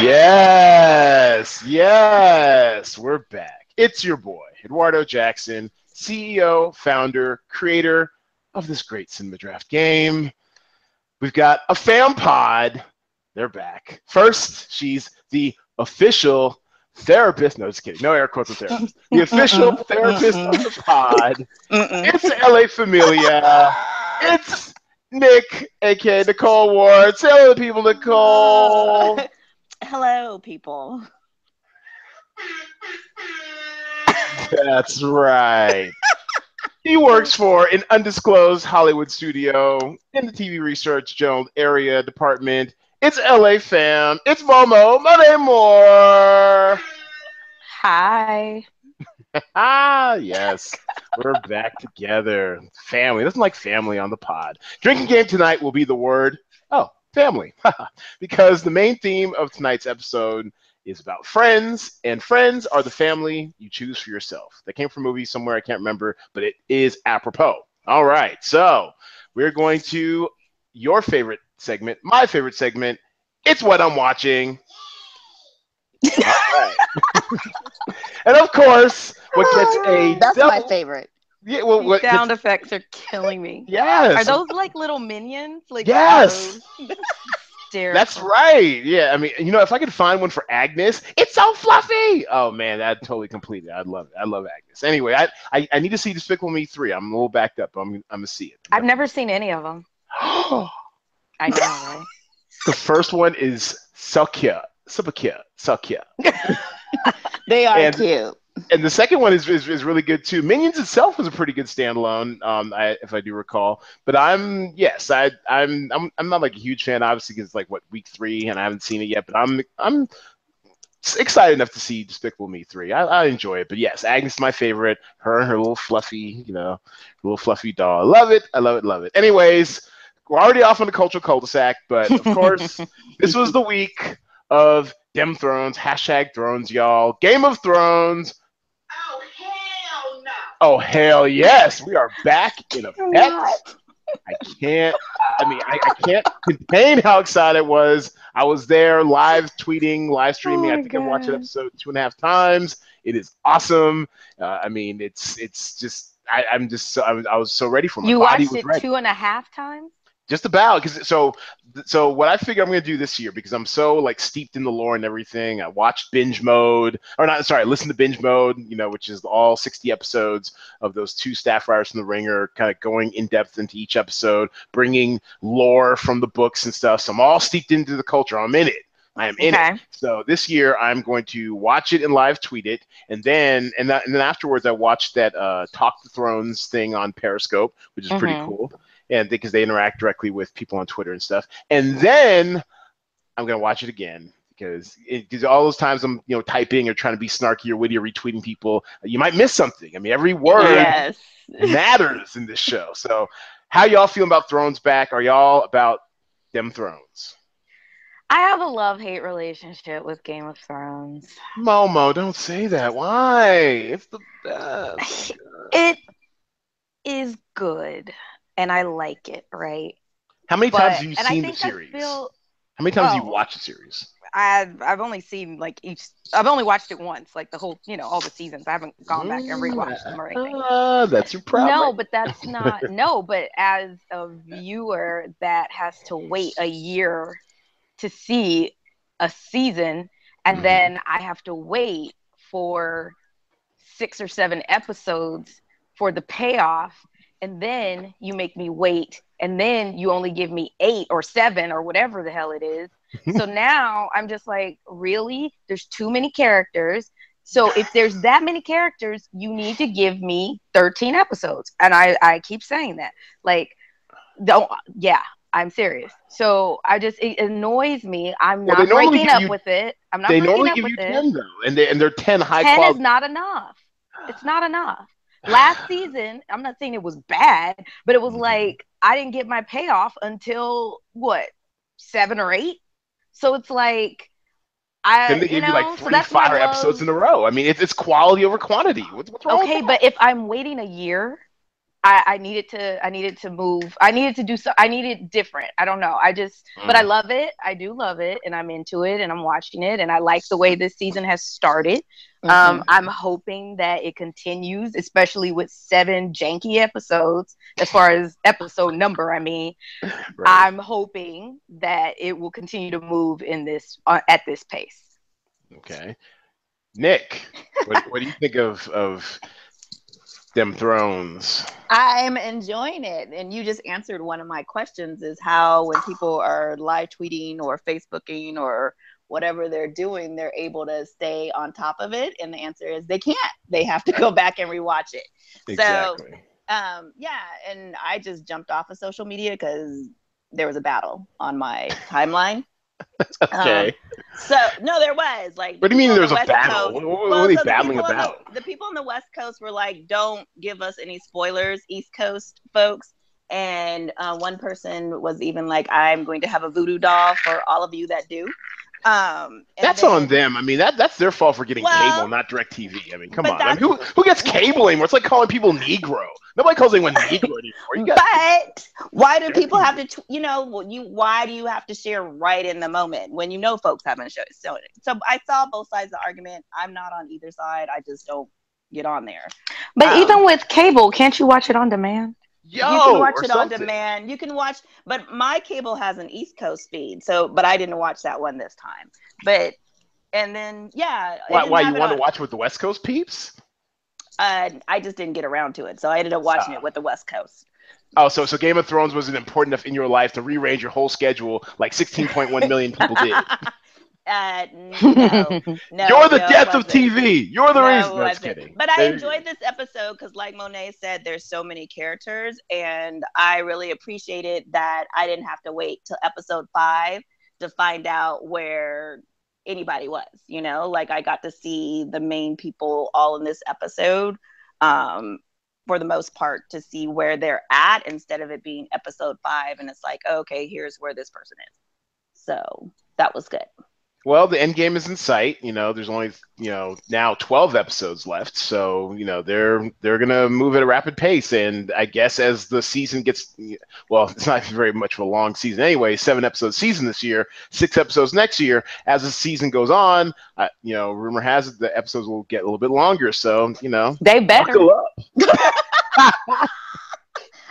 Yes, yes, we're back. It's your boy, Eduardo Jackson, CEO, founder, creator of this great cinema draft game. We've got a fam pod. They're back. First, she's the official therapist. No, just kidding. No air quotes with therapist. The official therapist of the pod. It's LA Familia. It's Nick, aka Nicole Ward. Say hello to people, Nicole. Hello, people. That's right. he works for an undisclosed Hollywood studio in the TV Research Jones area department. It's LA fam. It's Momo. Monet Moore. Hi. ah, yes. We're back together. Family. Nothing like family on the pod. Drinking game tonight will be the word. Family. because the main theme of tonight's episode is about friends, and friends are the family you choose for yourself. That came from a movie somewhere, I can't remember, but it is apropos. All right, so we're going to your favorite segment, my favorite segment. It's what I'm watching. All right. and of course, what gets a That's double- my favorite. Yeah, well, what sound effects are killing me. yes, Are those like little minions? Like Yes. That's right. Yeah, I mean, you know, if I could find one for Agnes, it's so fluffy. Oh man, that'd totally complete it. I'd love it. I love Agnes. Anyway, I, I I need to see Despicable Me three. I'm a little backed up. But I'm I'm gonna see it. I've never seen any of them. I know, right? the first one is so cute, super cute, so cute, They are And- cute. And the second one is, is is really good too. Minions itself was a pretty good standalone, um, I, if I do recall. But I'm yes, I I'm I'm I'm not like a huge fan, obviously, because it's like what week three, and I haven't seen it yet. But I'm I'm excited enough to see Despicable Me three. I, I enjoy it. But yes, Agnes is my favorite. Her and her little fluffy, you know, little fluffy doll. I love it. I love it. Love it. Anyways, we're already off on the cultural cul-de-sac, but of course, this was the week of Dem Thrones. Hashtag Thrones, y'all. Game of Thrones. Oh hell yes, we are back in effect. I can't. I mean, I, I can't contain how excited I was. I was there live tweeting, live streaming. Oh I think I watched God. episode two and a half times. It is awesome. Uh, I mean, it's it's just. I, I'm just so I was, I was so ready for it. my You watched it ready. two and a half times? Just about because so so what I figure I'm gonna do this year because I'm so like steeped in the lore and everything. I watched binge mode or not sorry, listen to binge mode, you know, which is all 60 episodes of those two staff writers from the Ringer, kind of going in depth into each episode, bringing lore from the books and stuff. So I'm all steeped into the culture. I'm in it. I am in it. So this year I'm going to watch it and live tweet it, and then and, that, and then afterwards I watched that uh, Talk the Thrones thing on Periscope, which is pretty Mhm. cool, and because they interact directly with people on Twitter and stuff. And then I'm gonna watch it again because because all those times I'm you know typing or trying to be snarky or witty or retweeting people, you might miss something. I mean, every word Yes. matters in this show. So how y'all feeling about Thrones back? Are y'all about them Thrones? I have a love hate relationship with Game of Thrones. Momo, don't say that. Why? It's the best. It is good and I like it, right? How many But, times have you seen the series? feel How many times have you watched the series? I've I've only seen like each I've only watched it once, like the whole you know, all the seasons. I haven't gone back and rewatched them or anything. Ah, that's your problem. No, but that's not no, but as a viewer that has to wait a year to see a season and Mhm. then I have to wait for six or seven episodes for the payoff and then you make me wait and then you only give me 8 or 7 or whatever the hell it is. so now I'm just like, really? There's too many characters. So if there's that many characters, you need to give me 13 episodes. And I, I keep saying that. Like, don't, yeah, I'm serious. So I just, it annoys me. I'm Well, not breaking up you- with it. I'm not they breaking normally up give with you it. ten though, and they and they're ten high 10 quality. is not enough. It's not enough. Last season, I'm not saying it was bad, but it was Mhm. like I didn't get my payoff until what, seven or eight? So it's like, I, then they you give know, you like three my fire episodes in a row. I mean, it's, it's quality over quantity. What's, what's wrong Okay, but if I'm waiting a year, I, I needed to I needed to move. I needed to do so I needed different. I don't know. I just mm. but I mm. love it. I do love it and I'm into it and I'm watching it and I like the way this season has started. Um, mm-hmm. Um, I'm hoping that it continues, especially with seven janky episodes, as far as episode number. I mean, right. I'm hoping that it will continue to move in this uh, at this pace. Okay, Nick, what, what do you think of of them thrones. I'm enjoying it. And you just answered one of my questions is how when people are live tweeting or Facebooking or whatever they're doing, they're able to stay on top of it. And the answer is they can't. They have to go back and rewatch it. Exactly. So um yeah, and I just jumped off of social media because there was a battle on my timeline. okay. Um, so no, there was like. What do you mean there was a battle? Coast, what, what well, were they so battling the about? The, the, people on the West Coast were like, "Don't give us any spoilers, East Coast folks." And uh, one person was even like, "I'm going to have a voodoo doll for all of you that do." Um, that's then, on them. I mean, that that's their fault for getting well, cable, not DirecTV. I mean, come on. I mean, who who gets cable anymore? It's like calling people Negro. Nobody calls anyone Negro anymore. but why do people have to? You know, you why do you have to share right in the moment when you know folks haven't shown? So, so I saw both sides of the argument. I'm not on either side. I just don't get on there. But um, even with cable, can't you watch it on demand? Yo, you can watch it something. on demand. You can watch, but my cable has an East Coast feed, so but I didn't watch that one this time. But and then yeah, why? why you want to watch with the West Coast peeps? Uh, I just didn't get around to it, so I ended up watching it with the West Coast. Oh, so so Game of Thrones wasn't important enough in your life to rearrange your whole schedule like 16.1 million people did. Uh, no, no, You're the no, death of TV. You're the no, reason. That's kidding. But I enjoyed this episode because, like Monet said, there's so many characters, and I really appreciated that I didn't have to wait till episode five to find out where anybody was. You know, like I got to see the main people all in this episode. Um, for the most part, to see where they're at instead of it being episode five, and it's like, okay, here's where this person is. So that was good. Well, the end game is in sight. You know, there's only you know now 12 episodes left, so you know they're they're gonna move at a rapid pace. And I guess as the season gets, well, it's not very much of a long season anyway. Seven episode season this year, six episodes next year. As the season goes on, uh, you know, rumor has it the episodes will get a little bit longer. So you know, they better.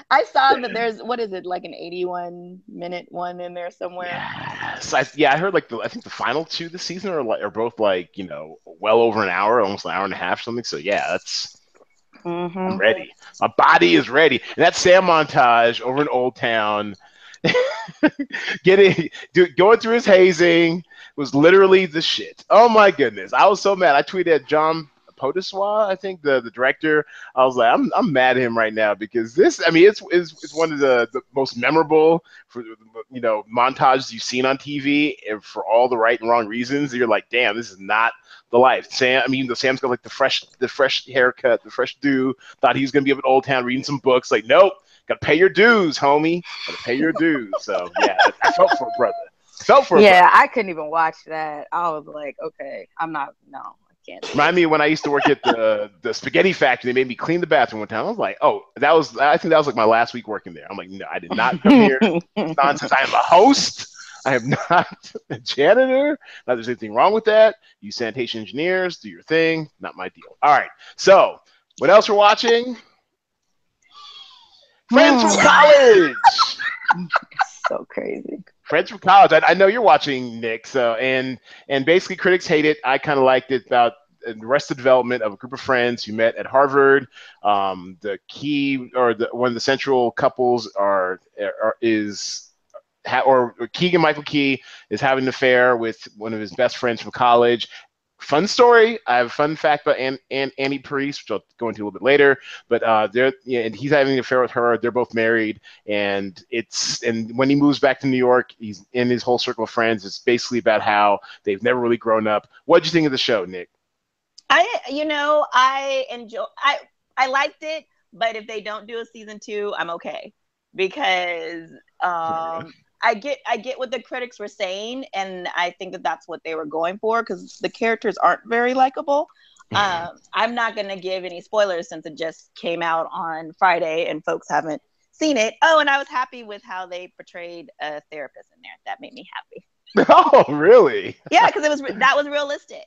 I saw that there's what is it like an 81 minute one in there somewhere. I, yeah, I heard like the I think the final two this season are like are both like you know well over an hour, almost an hour and a half, something. So yeah, that's mm-hmm. I'm ready. My body is ready. And that Sam montage over in Old Town, getting do, going through his hazing was literally the shit. Oh my goodness, I was so mad. I tweeted at Jon Podeswa, I think the the director. I was like, I'm I'm mad at him right now because this. I mean, it's it's, it's one of the, the most memorable for you know montages you've seen on TV, and for all the right and wrong reasons. You're like, damn, this is not the life. Sam, I mean, the Sam's got like the fresh the fresh haircut, the fresh do. Thought he was gonna be up at Old Town reading some books. Like, nope, gotta pay your dues, homie. Gotta pay your dues. So yeah, I felt for brother. Felt for yeah, I couldn't even watch that. I was like, okay, I'm not no can't. Remind me when I used to work at the the spaghetti factory. They made me clean the bathroom one time. I was like, oh, that was. I think that was like my last week working there. I'm like, no, I did not come here. nonsense. I am a host. I am not a janitor. Not there's anything wrong with that. You sanitation engineers, do your thing. Not my deal. All right. So, what else we're watching? Friends from hmm. college. so crazy. Friends from college. I, I, know you're watching Nick. So and and basically critics hate it. I kind of liked it about Arrested Development of a group of friends who met at Harvard. Um, the key or the one of the central couples are, are is or Keegan Michael Key is having an affair with one of his best friends from college, fun story. I have a fun fact about Ann, Ann, Annie Parisse, which I'll go into a little bit later. But uh, they're yeah, and he's having an affair with her. They're both married, and it's and when he moves back to New York, he's in his whole circle of friends. It's basically about how they've never really grown up. What did you think of the show, Nick? I, you know, I enjoy. I I liked it, but if they don't do a season two, I'm okay because um, I get I get what the critics were saying, and I think that that's what they were going for because the characters aren't very likable. Um, I'm not going to give any spoilers since it just came out on Friday and folks haven't seen it. Oh, and I was happy with how they portrayed a therapist in there. That made me happy. oh, really? Yeah, because it was that was realistic.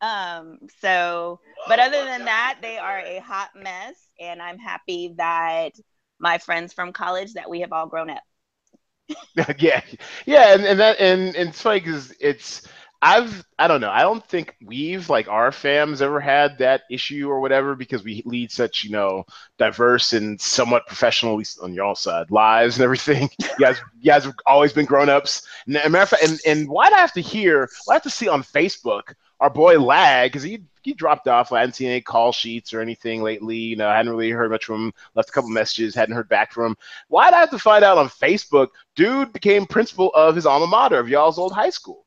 Um, so, but other than that, they are a hot mess, and I'm happy that my friends from college that we have all grown up. yeah, yeah, and, and that and, and it's funny because it's I've I don't know. I don't think we've like our fam's ever had that issue or whatever because we lead such you know diverse and somewhat professional, at least on your side, lives and everything. you guys, you guys have always been grown ups. And, matter of fact, and and why do I have to hear? What I have to see on Facebook our boy Lag because he he dropped off. I hadn't seen any call sheets or anything lately. You know, I hadn't really heard much from him. Left a couple messages, hadn't heard back from him. Why'd I have to find out on Facebook? Dude became principal of his alma mater of y'all's old high school.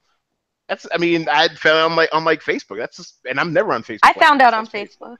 That's, I mean, I found on like on like Facebook. That's just, and I'm never on Facebook. I found out on Facebook.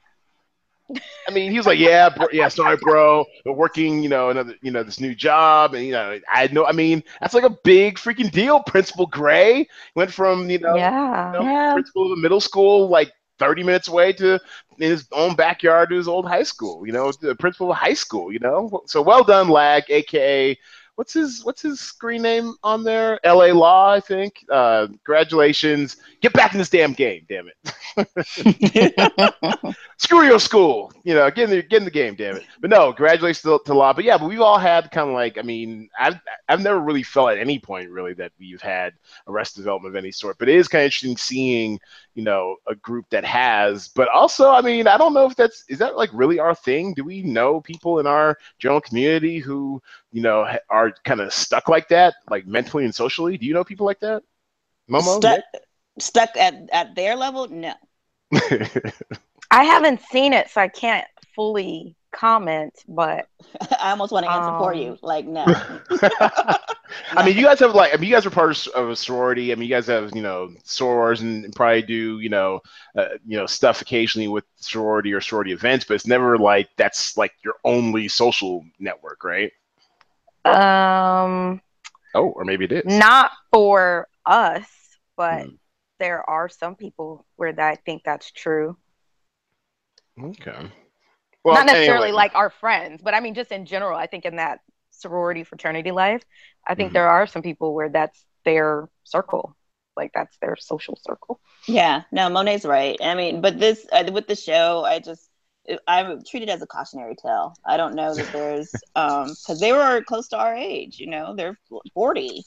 I mean, he was like, "Yeah, bro, yeah, sorry, bro, but working, you know, another, you know, this new job, and you know, I no. I mean, that's like a big freaking deal. Principal Gray went from, you know, yeah, you know, yeah. principal of a middle school, like 30 minutes away to in his own backyard to his old high school. You know, the principal of high school. You know, so well done, Lag, aka what's his what's his screen name on there? L.A. Law, I think. Uh, congratulations. Get back in this damn game, damn it. Screw your school. You know, get in the get in the game, damn it. But no, congratulations to, to Law. But yeah, but we've all had kind of like I mean, I've I've never really felt at any point really that we've had arrested development of any sort. But it is kind of interesting seeing you know a group that has. But also, I mean, I don't know if that's is that like really our thing. Do we know people in our general community who you know are kind of stuck like that, like mentally and socially? Do you know people like that? Momo, stuck, stuck at at their level? No. I haven't seen it, so I can't fully comment. But I almost want to answer Um, for you. Like, no. I mean, you guys have like, I mean, you guys are part of, of a sorority. I mean, you guys have, you know, sorors and, and probably do, you know, uh, you know, stuff occasionally with sorority or sorority events, but it's never like that's like your only social network, right? um, Oh, or maybe it is. not for us, but Hmm. there are some people where that I think that's true. Okay. Well, Not necessarily anyway. like our friends, but I mean just in general. I think in that sorority fraternity life, I think Mhm. there are some people where that's their circle, like that's their social circle. Yeah, no, Monet's right. I mean, but this uh, with the show, I just I treat it as a cautionary tale. I don't know that there's um because they were close to our age. You know, they're forty.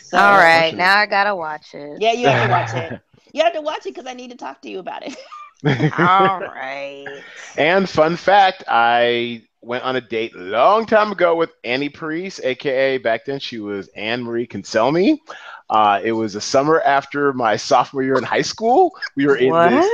So, All right, now I gotta watch it. Yeah, you have to watch it. You have to watch it because I need to talk to you about it. All right. And fun fact, I went on a date a long time ago with Annie Parisse, aka back then she was Anne Marie Cancelmi. Uh, it was a summer after my sophomore year in high school. We were in What? this.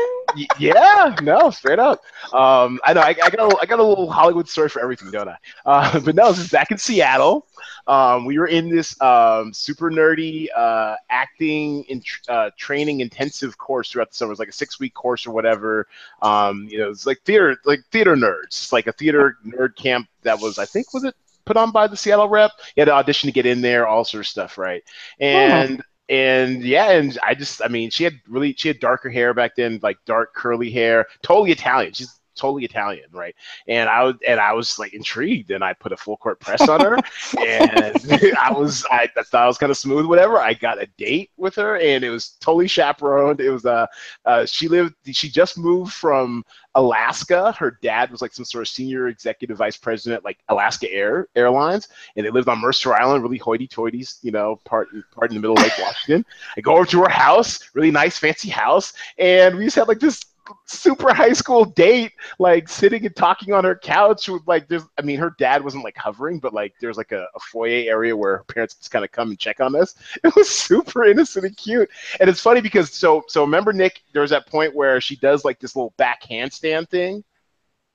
Yeah, no, straight up. Um, I know I, I got a, I got a little Hollywood story for everything, don't I? Uh, but no, this is back in Seattle. Um, we were in this um, super nerdy uh, acting and tr- uh, training intensive course throughout the summer. It was like a six week course or whatever. Um, you know, it's like theater, like theater nerds. It's like a theater nerd camp that was, I think, was it put on by the Seattle rep? You had to audition to get in there, all sort of stuff, right? And and yeah, and I just, I mean, she had really, she had darker hair back then, like dark curly hair, totally Italian. She's totally Italian, right? And I was, and I was like intrigued, and I put a full court press on her, and I was, I, I thought I was kind of smooth, whatever. I got a date with her, and it was totally chaperoned. It was, uh, uh, she lived, she just moved from Alaska. Her dad was like some sort of senior executive vice president, like Alaska Air Airlines, and they lived on Mercer Island, really hoity-toity, you know, part part in the middle of Lake Washington. I go over to her house, really nice, fancy house, and we just had like this super high school date, like sitting and talking on her couch with like there's I mean her dad wasn't like hovering, but like there's like a, a foyer area where her parents just kind of come and check on us. It was super innocent and cute. And it's funny because so so remember Nick, there's that point where she does like this little back handstand thing.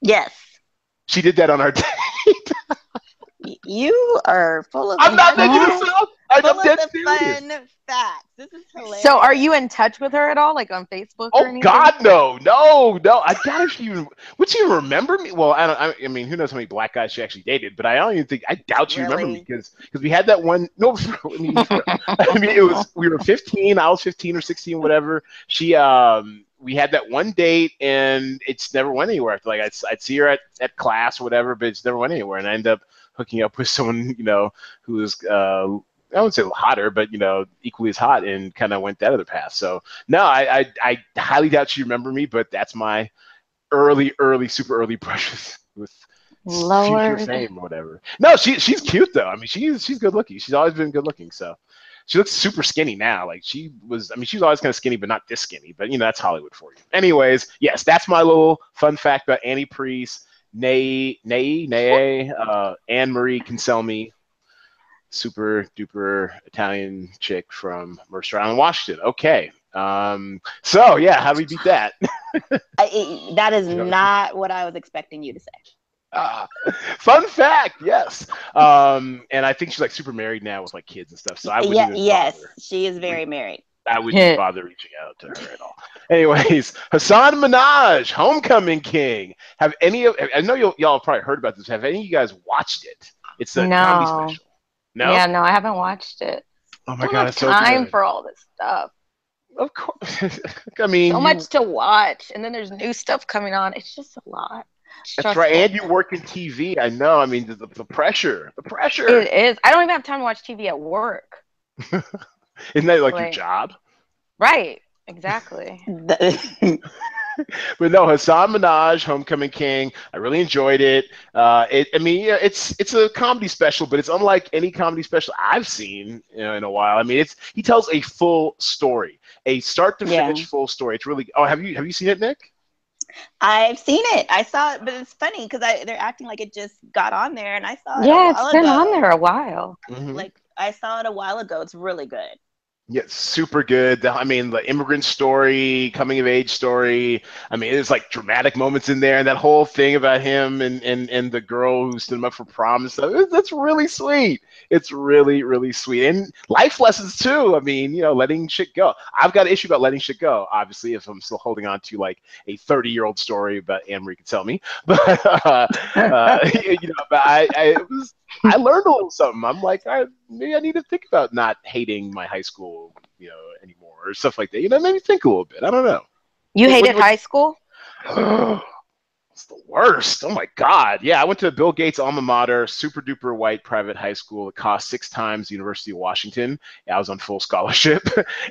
yes, She did that on our date. You are full of. I'm not making this up. I'm Full of the serious. fun facts. This is hilarious. So are you in touch with her at all, like on Facebook or Oh anything? God, no, no, no! I doubt if she even would she even remember me. Well, I don't. I, I mean, who knows how many black guys she actually dated? But I don't even think. I doubt she remembered me because because we had that one. No, I mean, I mean, it was we were 15. I was 15 or 16, whatever. She um we had that one date and it's never went anywhere. Like I'd, I'd see her at, at class or whatever, but it's never went anywhere. And I end up hooking up with someone, you know, who was, uh, I wouldn't say hotter, but you know, equally as hot, and kind of went that other path. So no, I, I, I highly doubt you remember me, but that's my early, early, super early brushes with Lord. future fame or whatever. No, she she's cute though. I mean, she's she's good looking. She's always been good looking. So she looks super skinny now. Like she was. I mean, she was always kind of skinny, but not this skinny. But you know, that's Hollywood for you. Anyways, yes, that's my little fun fact about Annie Parisse, Nay, Nay, Nay, uh, Anne Marie Cancelmi, super duper Italian chick from Mercer Island, Washington. Okay. Um, so yeah, how do we beat that? I, that is not what I was expecting you to say. Ah, fun fact, yes. Um, and I think she's like super married now with like kids and stuff. So I wouldn't Yeah, yes, she is very married. I wouldn't bother reaching out to her at all. Anyways, Hasan Minhaj, Homecoming King. Have any of I know you'll, y'all probably heard about this. Have any of you guys watched it? It's a No. comedy special. No. Yeah, no, I haven't watched it. oh I my don't god, have it's so time good. for all this stuff. Of course. I mean, So you- much to watch, and then there's new stuff coming on. It's just a lot. that's right. And you work in TV. I know. I mean, the, the, the pressure, the pressure. It is. I don't even have time to watch TV at work. Isn't that like your job? Right. Exactly. but no, Hasan Minhaj, Homecoming King. I really enjoyed it. Uh, it I mean, yeah, it's it's a comedy special, but it's unlike any comedy special I've seen you know, in a while. I mean, it's he tells a full story, a start to Yeah. finish full story. It's really. Oh, have you have you seen it, Nick? I've seen it. I saw it, but it's funny because they're acting like it just got on there, and I saw it. a Yeah, while it's been ago. on there a while. Like I saw it a while ago. It's really good. Yeah, super good. I mean, the immigrant story, coming of age story. I mean, there's like dramatic moments in there, and that whole thing about him and and and the girl who stood him up for prom and stuff. That's really sweet. It's really really sweet, and life lessons too. I mean, you know, letting shit go. I've got an issue about letting shit go. Obviously, if I'm still holding on to like a 30 year old story about Anne Marie could tell me, but uh, uh, you know, but I, I was I learned a little something. I'm like, I, maybe I need to think about not hating my high school, you know, anymore or stuff like that. You know, maybe think a little bit. I don't know. You What- hated what- high school? it's the worst. Oh my god. Yeah, I went to Bill Gates' alma mater, super duper white private high school. It cost six times the University of Washington. I was on full scholarship,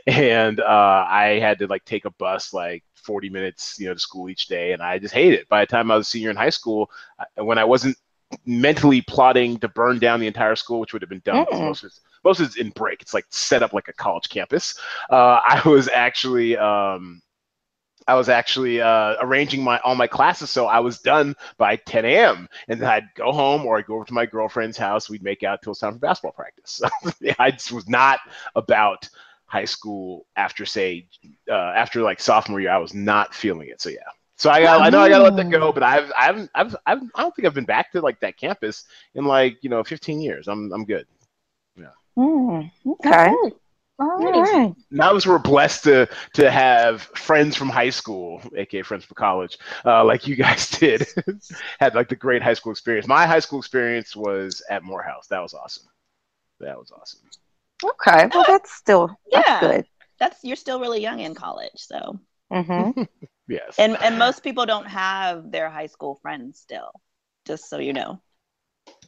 and uh, I had to like take a bus like 40 minutes, you know, to school each day, and I just hated it. By the time I was a senior in high school, I- when I wasn't mentally plotting to burn down the entire school, which would have been dumb. Mm. Most of it's, most of it's in break. It's like set up like a college campus. Uh, I was actually um, I was actually uh, arranging my all my classes so I was done by 10 a.m. and then I'd go home or I'd go over to my girlfriend's house. We'd make out till it's time for basketball practice. I just was not about high school after say uh, after like sophomore year. I was not feeling it. So yeah. So I got, I know I gotta let that go, but I've, I haven't, I've, I've, I don't think I've been back to like that campus in like, you know, 15 years. I'm, I'm good. Mm, okay. All Nice. right. Now that we're blessed to, to have friends from high school, aka friends from college, uh, like you guys did, had like the great high school experience. My high school experience was at Morehouse. That was awesome. That was awesome. Okay. Well, that's still that's Yeah. good. That's you're still really young in college, so hmm Yes. and and most people don't have their high school friends still. Just so you know,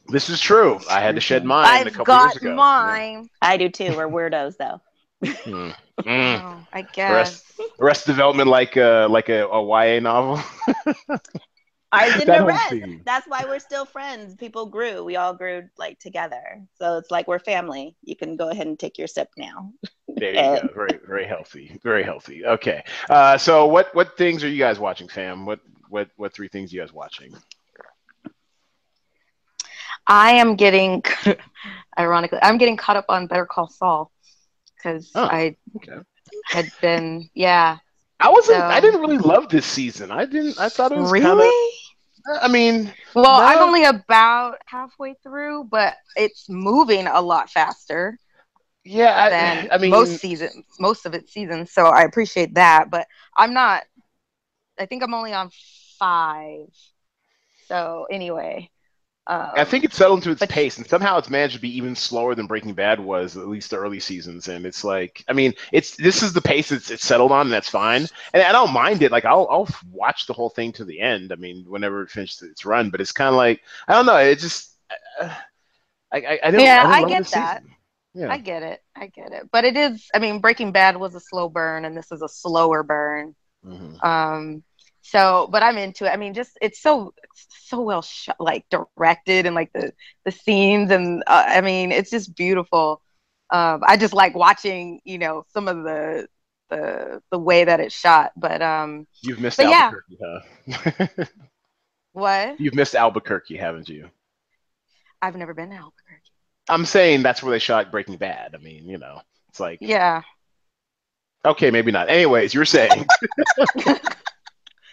this is true. I had to shed mine a I've couple got years ago. mine. I do too. We're weirdos though. Mm. Mm. Oh, I Arrest, guess. Arrest Development like a like a, a YA novel. I didn't That arrest. That's why we're still friends. People grew. We all grew like together. So it's like we're family. You can go ahead and take your sip now. There you go. Very very healthy. Very healthy. Okay. Uh, so what what things are you guys watching, fam? What what what three things are you guys watching? I am getting, ironically, I'm getting caught up on Better Call Saul because Oh, I okay. had been, yeah. I wasn't. So- I didn't really love this season. I didn't. I thought it was Really? kind of. I mean, Well, I'm only about halfway through, but it's moving a lot faster yeah. than I, I mean, most seasons, most of its seasons. So I appreciate that, but I'm not. I think I'm only on five. So anyway, Um, I think it's settled into its but- pace, and somehow it's managed to be even slower than Breaking Bad was, at least the early seasons. And it's like, I mean, it's this is the pace it's, it's settled on, and that's fine. And I don't mind it. Like I'll I'll watch the whole thing to the end. I mean, whenever it finishes its run. But it's kind of like I don't know. It just I I, I didn't. Yeah, I, didn't I get that. season. Yeah. I get it. I get it. But it is. I mean, Breaking Bad was a slow burn, and this is a slower burn. Mhm. Um. So, but I'm into it. I mean, just it's so so well shot, like directed, and like the the scenes, and uh, I mean, it's just beautiful. Um, I just like watching, you know, some of the the the way that it's shot. But um, You've missed But yeah. Huh? what? You've missed Albuquerque, haven't you? I've never been to Albuquerque. I'm saying that's where they shot Breaking Bad. I mean, you know, it's like Yeah, okay, maybe not. Anyways, you're saying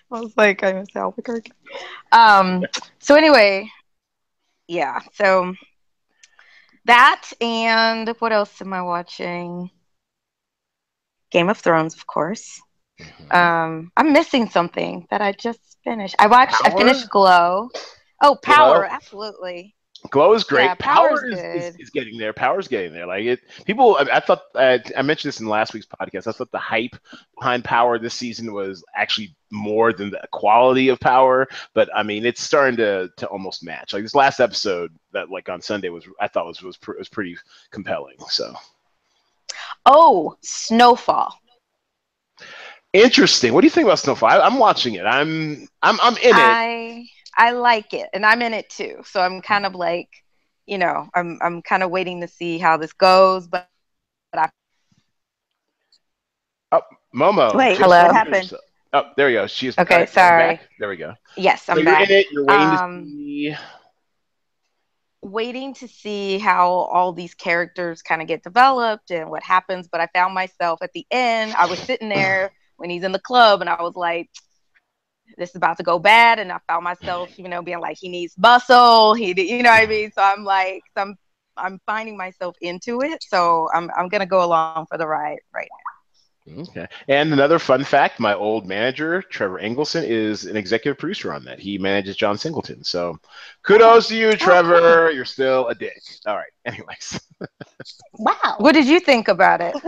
I was like, I miss Albuquerque. Um. So anyway, yeah. So that and what else am I watching? Game of Thrones, of course. Um, I'm missing something that I just finished. I watched. I finished Glow. Oh, Power, absolutely. Glow is great. Yeah, Power Power's is, is, is getting there. Power's getting there. Like it, people. I, I thought uh, I mentioned this in last week's podcast. I thought the hype behind Power this season was actually more than the quality of Power. But I mean, it's starting to to almost match. Like this last episode that like on Sunday was I thought was was, pr- was pretty compelling. So Oh, Snowfall. interesting. What do you think about Snowfall? I, I'm watching it. I'm I'm I'm in it. I I like it, and I'm in it too. So I'm kind of like, you know, I'm I'm kind of waiting to see how this goes. But but I Oh, Momo. Wait, hello? what happened? Oh, there you go. She's Okay, back. sorry. Back. There we go. yes, I'm back. you're in it. You're waiting Um, to see. waiting to see how all these characters kind of get developed and what happens. But I found myself at the end, I was sitting there when he's in the club and I was like, this is about to go bad. And I found myself, you know, being like, he needs muscle. He, you know what I mean? So I'm like, so I'm, I'm finding myself into it. So I'm, I'm going to go along for the ride right Okay. And another fun fact: my old manager, Trevor Engelson, is an executive producer on that. He manages John Singleton. So, kudos to you, Trevor. You're still a dick. All right. Anyways, Wow. What did you think about it?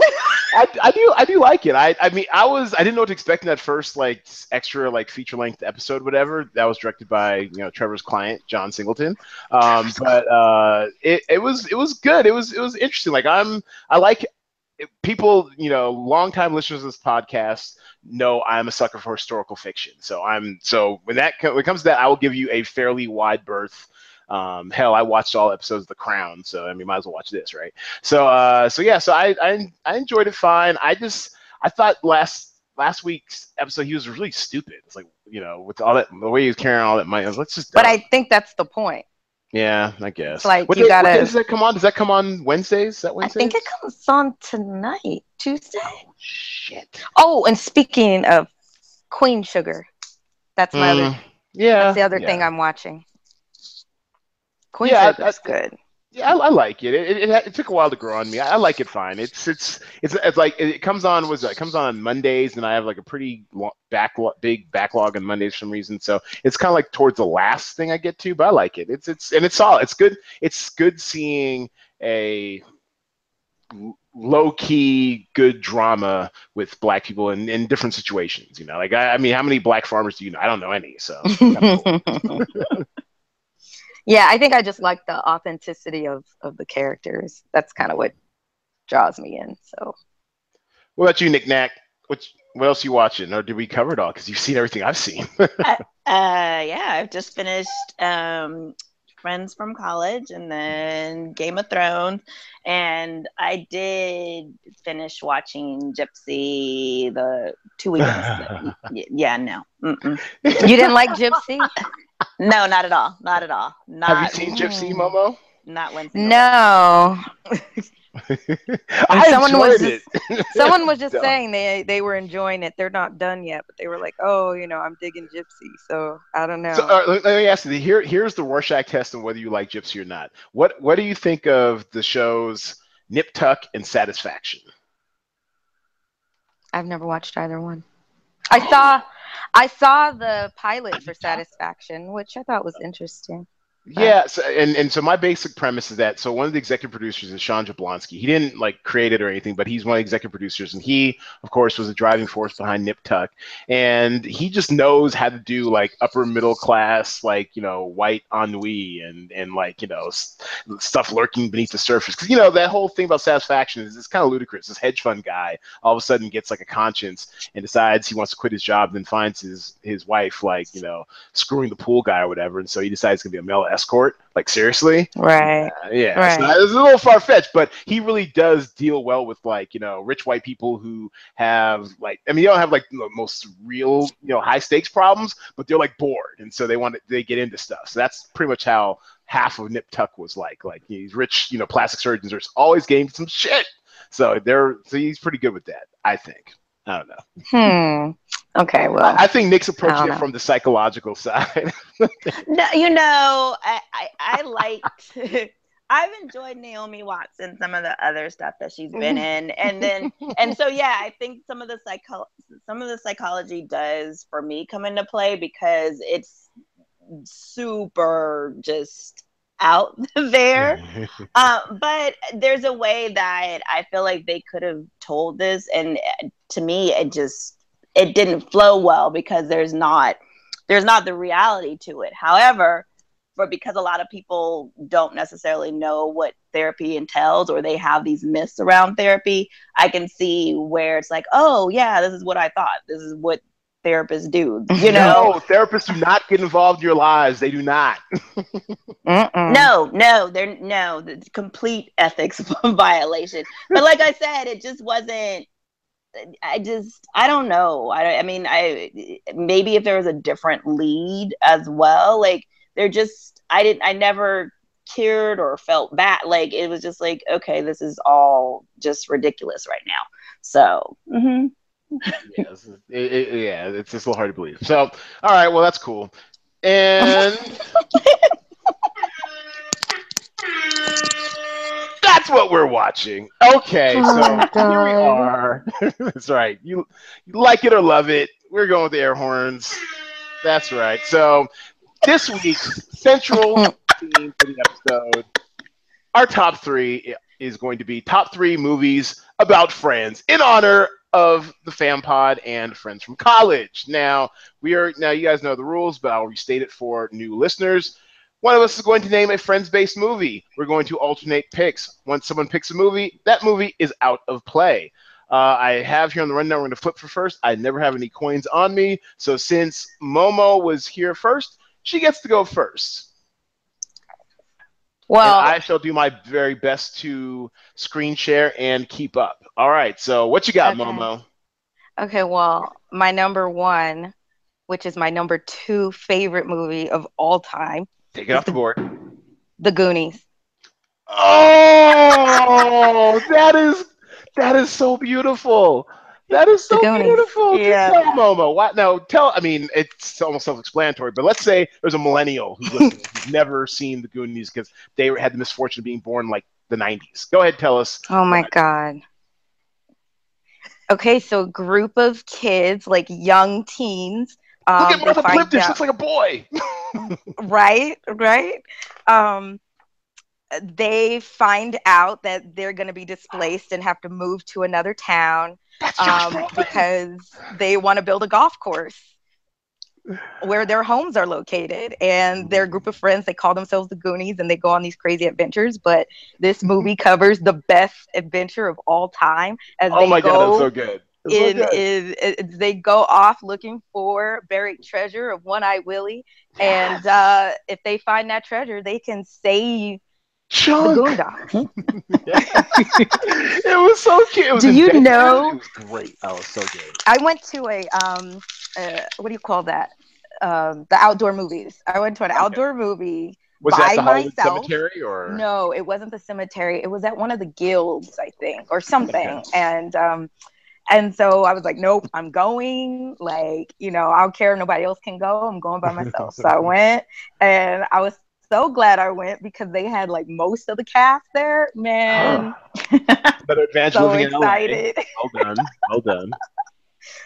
I, I do I do like it. I I mean I was I didn't know what to expect in that first like extra like feature length episode whatever that was directed by you know Trevor's client John Singleton. Um, but uh, it it was it was good. It was it was interesting. Like I'm I like it- people you know longtime listeners of this podcast know I'm a sucker for historical fiction. So I'm so when that when it comes to that I will give you a fairly wide berth. Um, hell, I watched all episodes of The Crown, so I mean, might as well watch this, right? So, uh, so yeah, so I, I, I enjoyed it fine. I just, I thought last last week's episode he was really stupid. It's like, you know, with all that the way he was carrying all that money, I was let's just. But I think that's the point. Yeah, I guess. Like what you day, gotta- day does that come on? Does that come on Wednesdays? Is that I think it comes on tonight, Tuesday. Shit. Oh, and speaking of Queen Sugar, that's my other Mm, yeah. That's the other yeah. thing I'm watching. Queen Yeah, Sugar's I- good. Yeah, I, I like it. It, it. it took a while to grow on me. I, I like it fine. It's it's it's it's like it comes on was it comes on Mondays, and I have like a pretty lo- backlog, big backlog on Mondays for some reason. So it's kind of like towards the last thing I get to, but I like it. It's it's and it's solid. It's good. It's good seeing a low key good drama with black people in, in different situations. You know, like I, I mean, how many black farmers do you know? I don't know any. So yeah, I think I just like the authenticity of of the characters. That's kind of what draws me in. So what about you, Nick Nack? What what else you watching, or did we cover it all? Because you've seen everything I've seen. Uh, yeah, I've just finished um, Friends from College and then Game of Thrones, and I did finish watching Gypsy the two weeks. Yeah, no, Mm-mm. you didn't like Gypsy? no, not at all, not at all. Not, Have you seen Gypsy, Momo? Not one. single No. I someone enjoyed was it. Someone was just Dumb. saying they they were enjoying it. They're not done yet, but they were like, "Oh, you know, I'm digging Gypsy." So I don't know. So, uh, let, let me ask you. Here, here's the Rorschach test on whether you like Gypsy or not. What What do you think of the shows Nip Tuck and Satisfaction? I've never watched either one. I saw I saw the pilot for Satisfaction, which I thought was interesting. Yeah, so, and and so my basic premise is that so one of the executive producers is Sean Jablonski. He didn't like create it or anything, but he's one of the executive producers, and he, of course, was the driving force behind Nip Tuck. And he just knows how to do like upper middle class, like you know, white ennui and and like you know stuff lurking beneath the surface. Because you know that whole thing about satisfaction is it's kind of ludicrous. This hedge fund guy all of a sudden gets like a conscience and decides he wants to quit his job, then finds his his wife like you know screwing the pool guy or whatever, and so he decides to be a male escort. Like seriously, Right. uh, yeah, Right. so it's a little far fetched, but he really does deal well with like you know rich white people who have like I mean you don't have like the most real you know high stakes problems, but they're like bored, and so they want to, they get into stuff. So that's pretty much how half of Nip Tuck was like. Like these rich you know plastic surgeons are always getting some shit. So they're so he's pretty good with that, I think. I don't know. Okay. Well. I, think Nick's approaching it from the psychological side. No, you know, I I, I liked. I've enjoyed Naomi Watts and some of the other stuff that she's been in, and then and so yeah, I think some of the psycho some of the psychology does for me come into play because it's super just out there. Uh, but there's a way that I feel like they could have told this, and uh, to me, it just it didn't flow well because there's not there's not the reality to it. However, for because a lot of people don't necessarily know what therapy entails or they have these myths around therapy, I can see where it's like, oh yeah, this is what I thought. This is what therapists do. You know, no, therapists do not get involved in your lives. They do not. No, no, they're no, the complete ethics violation. But like I said, it just wasn't. I just, I don't know. I, I mean, I maybe if there was a different lead as well, like they're just, I didn't, I never cared or felt bad. Like it was just like, okay, this is all just ridiculous right now. So, Mm-hmm. yes, it, it- yeah, it's just a little hard to believe. So, all right, well, that's cool. And that's what we're watching. Okay, oh so Oh, here we are. that's right. You, you like it or love it. We're going with the air horns. That's right. So, this week's central theme for the episode, our top three is going to be top three movies about friends in honor of the Fam Pod and Friends from College. Now, we are now you guys know the rules, but I'll restate it for new listeners. One of us is going to name a friends-based movie. We're going to alternate picks. Once someone picks a movie, that movie is out of play. Uh, I have here on the rundown. We're going to flip for first. I never have any coins on me, so since Momo was here first, she gets to go first. Well, and I shall do my very best to screen share and keep up. All right. So what you got, Okay. Momo? okay. Well, my number one, which is my number two favorite movie of all time, Take it off the board. The Goonies. Oh, that is that is so beautiful. That is so The Goonies. beautiful. Just Yeah. Tell Momo. What? No, tell. I mean, it's almost self-explanatory. But let's say there's a millennial who's listening, who's never seen the Goonies because they had the misfortune of being born like the '90s. Go ahead, tell us. Oh my God. Okay, so a group of kids, like young teens. Um, Look at Martha Plimpton. She looks like a boy. right right um they find out that they're going to be displaced and have to move to another town um, because they want to build a golf course where their homes are located and their group of friends they call themselves the goonies and they go on these crazy adventures but this movie covers the best adventure of all time as oh they my go god, that's so good. That's so in, good. is is they go off looking for buried treasure of One Eye Willie, and uh, if they find that treasure, they can save the Chunk. Goondocks. it was so cute. Was Do you inventive. know- It was great. It was so good. I went to a um, uh, what do you call that? Um, the outdoor movies. I went to an Okay. outdoor movie. Was that By the Hollywood myself? Cemetery or? No, it wasn't the cemetery. It was at one of the guilds, I think, or something. Okay. And um, and so I was like, nope, I'm going. Like, you know, I don't care. if Nobody else can go. I'm going by myself. so I went, and I was so glad I went because they had like most of the cast there. Man, Better advantage so living in LA. excited. Well done. Well done.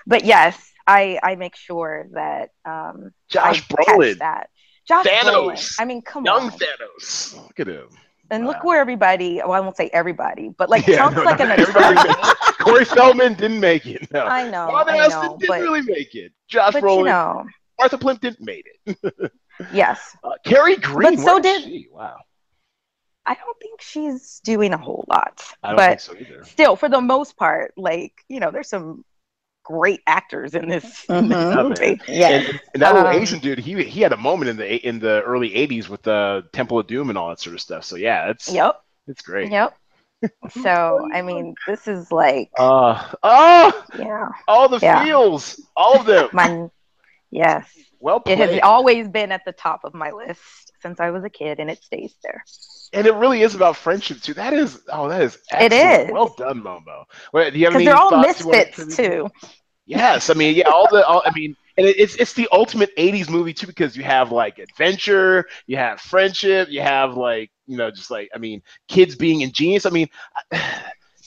But yes, I I make sure that um, Josh I catch Brolin. that. Josh Thanos. Brolin. I mean, come Young on. Young Thanos. Look at him. And look where everybody. Well, I won't say everybody, but like Yeah, Trump's no, like no, an attorney. Corey Feldman didn't make it. No. I know, Bob I Aston know, didn't but really make it. Josh but Brolin, you know, Martha Plimpton made it. yes. Uh, Kerri Green. But so did- she? Wow. I don't think she's doing a whole lot, I don't but think so either. still, for the most part, like you know, there's some great actors in this, in this Mhm. movie. Yeah. And, and that little Um, Asian dude, he he had a moment in the in the early '80s with the Temple of Doom and all that sort of stuff. So yeah, it's Yep. it's great. Yep. So I mean, this is like, Uh oh, yeah, all the Yeah. feels, all of them. my yes, well it has always been at the top of my list since I was a kid, and it stays there. And it really is about friendship too. That is oh, that is It excellent. is. Well done, Momo. Wait, do you have Because any they're all misfits too. Yes, I mean, yeah, all the, all, I mean, and it's it's the ultimate '80s movie too because you have like adventure, you have friendship, you have like you know just like I mean, kids being ingenious. I mean,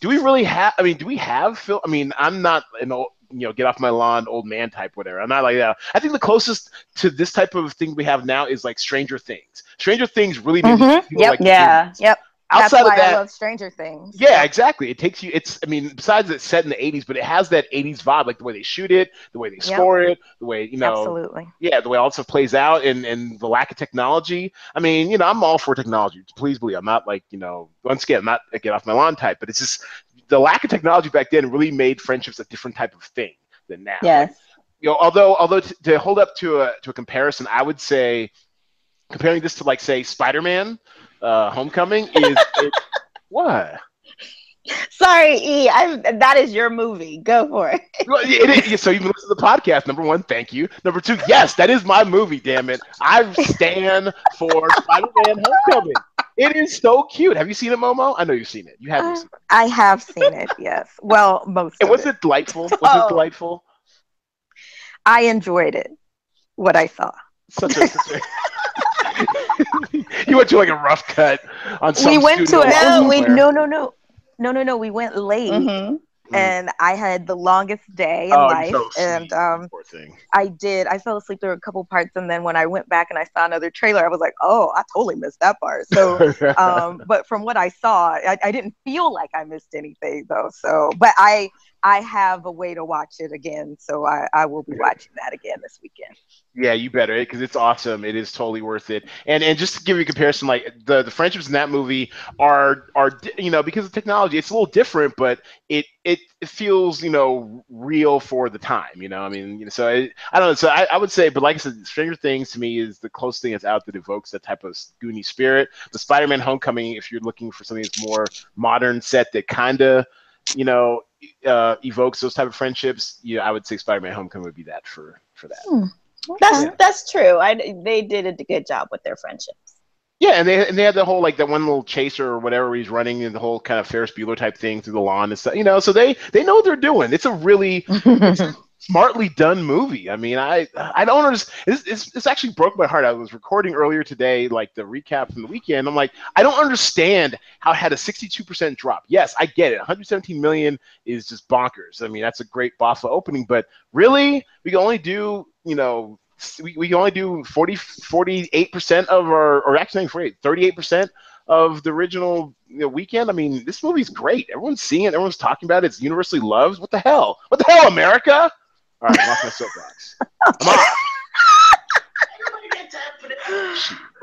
do we really have? I mean, do we have Phil? I mean, I'm not an old, you know, get off my lawn, old man type, whatever. I'm not like that. I think the closest to this type of thing we have now is like Stranger Things. Stranger Things really Mhm. Yep. like Yeah. Yep. Outside That's why of that. I love Stranger Things. Yeah, exactly. It takes you. It's. I mean, besides it's set in the '80s, but it has that '80s vibe, like the way they shoot it, the way they score it, the way you know, Absolutely. yeah, the way all this stuff plays out, and and the lack of technology. I mean, you know, I'm all for technology. Please believe I'm not like you know, once again, I'm not a get off my lawn type, but it's just the lack of technology back then really made friendships a different type of thing than now. Yes. You know, although although t- to hold up to a to a comparison, I would say comparing this to like say Spider-Man, uh, Homecoming is it, what. Sorry, E. I, that is your movie. Go for it. It is- so you can listen to the podcast. Number one, thank you. Number two, yes, that is my movie. Damn it, I stand for Spider-Man: Homecoming. It is so cute. Have you seen it, Momo? I know you've seen it. You haven't. Uh, seen it. I have seen it. Yes. Well, most. And was it. it delightful? Was Oh. it delightful? I enjoyed it. What I saw. Such a. Such a you went to like a rough cut on some. we went to studio it. No, we, no, no, no, no, no, no. We went late, Mhm. and I had the longest day in Oh, life, so sweet. and um, I did. I fell asleep through a couple parts, and then when I went back and I saw another trailer, I was like, "Oh, I totally missed that part." So, um, but from what I saw, I, I didn't feel like I missed anything though. So, but I I have a way to watch it again, so I, I will be watching that again this weekend. Yeah, you better because it's awesome. It is totally worth it. And and just to give you a comparison, like the the friendships in that movie are are you know because of technology, it's a little different, but it it, it feels you know real for the time. You know, I mean, you know, so I, I don't know. So I, I would say, but like I said, Stranger Things to me is the closest thing that's out that evokes that type of Goonie spirit. The Spider-Man Homecoming, if you're looking for something that's more modern set that kind of you know uh, evokes those type of friendships, yeah, I would say Spider-Man Homecoming would be that for for that. That's Yeah. that's true. I they did a good job with their friendships. Yeah, and they and they had the whole like that one little chaser or whatever he's running and the whole kind of Ferris Bueller type thing through the lawn and stuff. You know, so they they know what they're doing. It's a really smartly done movie. I mean, I I don't understand. This it's, it's actually broke my heart. I was recording earlier today, like the recap from the weekend. I'm like, I don't understand how it had a 62% drop. Yes, I get it. 117 million is just bonkers. I mean, that's a great boffo opening, but really, we can only do you know. We, we can only do 40, 48% of our, or actually, 48, 38% of the original you know, weekend. I mean, this movie's great. Everyone's seeing it. Everyone's talking about it. It's universally loved. What the hell? What the hell, America? All right, I'm off my soapbox. I'm off.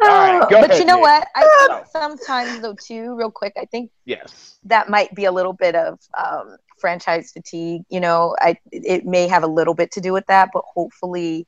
All right, go but ahead, you know Nick. what? I think Oh. sometimes though too, real quick, I think Yes. that might be a little bit of um, franchise fatigue. You know, I it may have a little bit to do with that, but hopefully,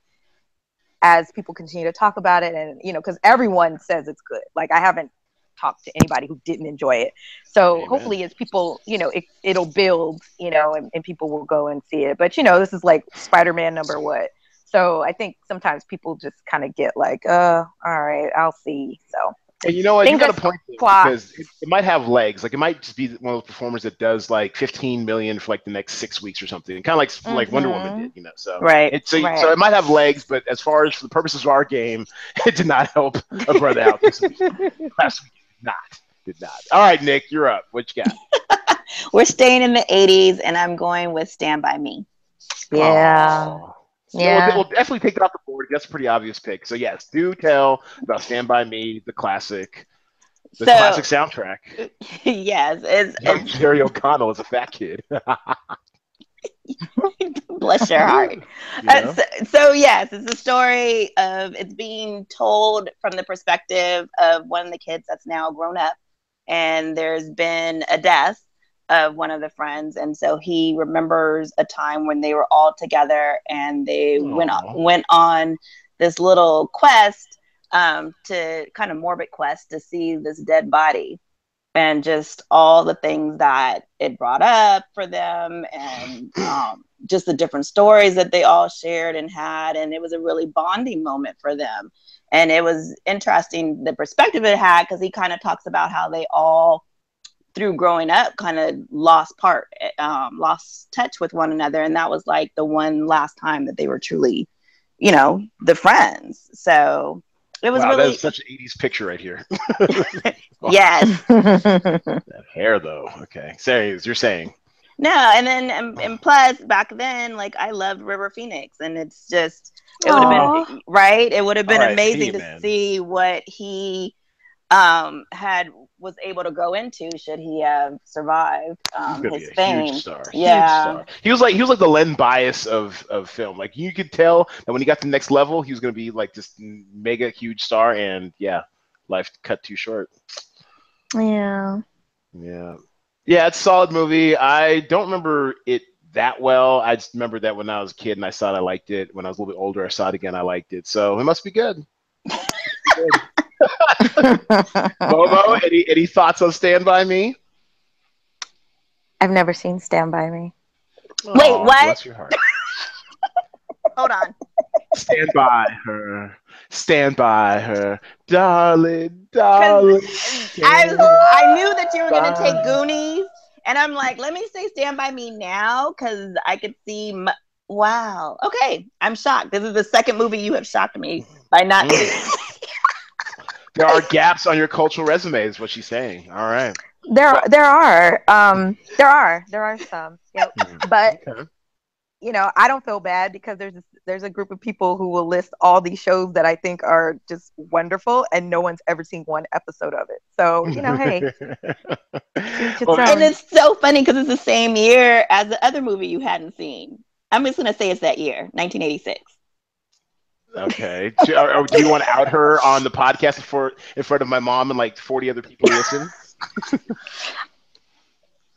as people continue to talk about it, and you know, because everyone says it's good. Like I haven't talked to anybody who didn't enjoy it. So Amen. hopefully, as people, you know, it, it'll build. You know, and, and people will go and see it. But you know, this is like Spider-Man number what. So I think sometimes people just kind of get like, uh, all right, I'll see. So And you know what? You got a point because it, it might have legs. Like it might just be one of those performers that does like 15 million for like the next six weeks or something. Kind of like like Wonder Woman Mhm. did, you know. So Right. It, so, Right. so it might have legs, but as far as for the purposes of our game, it did not help a brother out this week. Last week, not. Did not. All right, Nick, you're up. What you got? We're staying in the 80s, and I'm going with Stand By Me. yeah. Oh, So we'll- Yeah. we'll, definitely take it off the board. That's a pretty obvious pick. So yes, do tell about Stand by Me, the classic, the So- classic soundtrack. yes, it's, Young it's Jerry O'Connell is a fat kid. bless your heart. You Uh, so, so yes, it's a story of it's being told from the perspective of one of the kids that's now grown up, and there's been a death of one of the friends, and so he remembers a time when they were all together and they went on, went on this little quest um, to kind of morbid quest to see this dead body and just all the things that it brought up for them and um, just the different stories that they all shared and had. And it was a really bonding moment for them. And it was interesting the perspective it had because he kind of talks about how they all through growing up kind of lost part um, lost touch with one another. And that was like the one last time that they were truly you know the friends. So it was wow, really that's such an 80s picture right here. yes That hair, though. Okay. Say, as you're saying. No, and then and, and plus back then, like I loved River Phoenix, and it's just it would have been right. It would have been R.I.P., amazing to man. see what he um had was able to grow into should he have survived um, his fame. huge star. huge Yeah. He was like he was like the Len Bias of of film. Like you could tell that when he got to the next level, he was gonna be like this mega huge star. And yeah, life cut too short. yeah. Yeah. Yeah, it's a solid movie. I don't remember it that well. I just remember that when I was a kid and I saw it, I liked it. When I was a little bit older, I saw it again, I liked it. So it must be good. Momo, any any thoughts on Stand By Me? I've never seen Stand By Me. Wait, oh, what? Bless your heart. Hold on. Stand by her. Stand by her. Darling, darling. I was, I knew that you were gonna take Goonies, and I'm like, let me say Stand by Me now because I could see. M- wow. Okay, I'm shocked. This is the second movie you have shocked me by not. There are gaps on your cultural resume, is what she's saying. All right. There, there are, um, there are, there are some. Yep. Hmm. But Okay. you know, I don't feel bad because there's there's a group of people who will list all these shows that I think are just wonderful, and no one's ever seen one episode of it. So you know, hey, Well, and it's so funny because it's the same year as the other movie you hadn't seen. I'm just gonna say it's that year, 1986. Okay. Do, or- or do you want to out her on the podcast for in front of my mom and like 40 other people listen?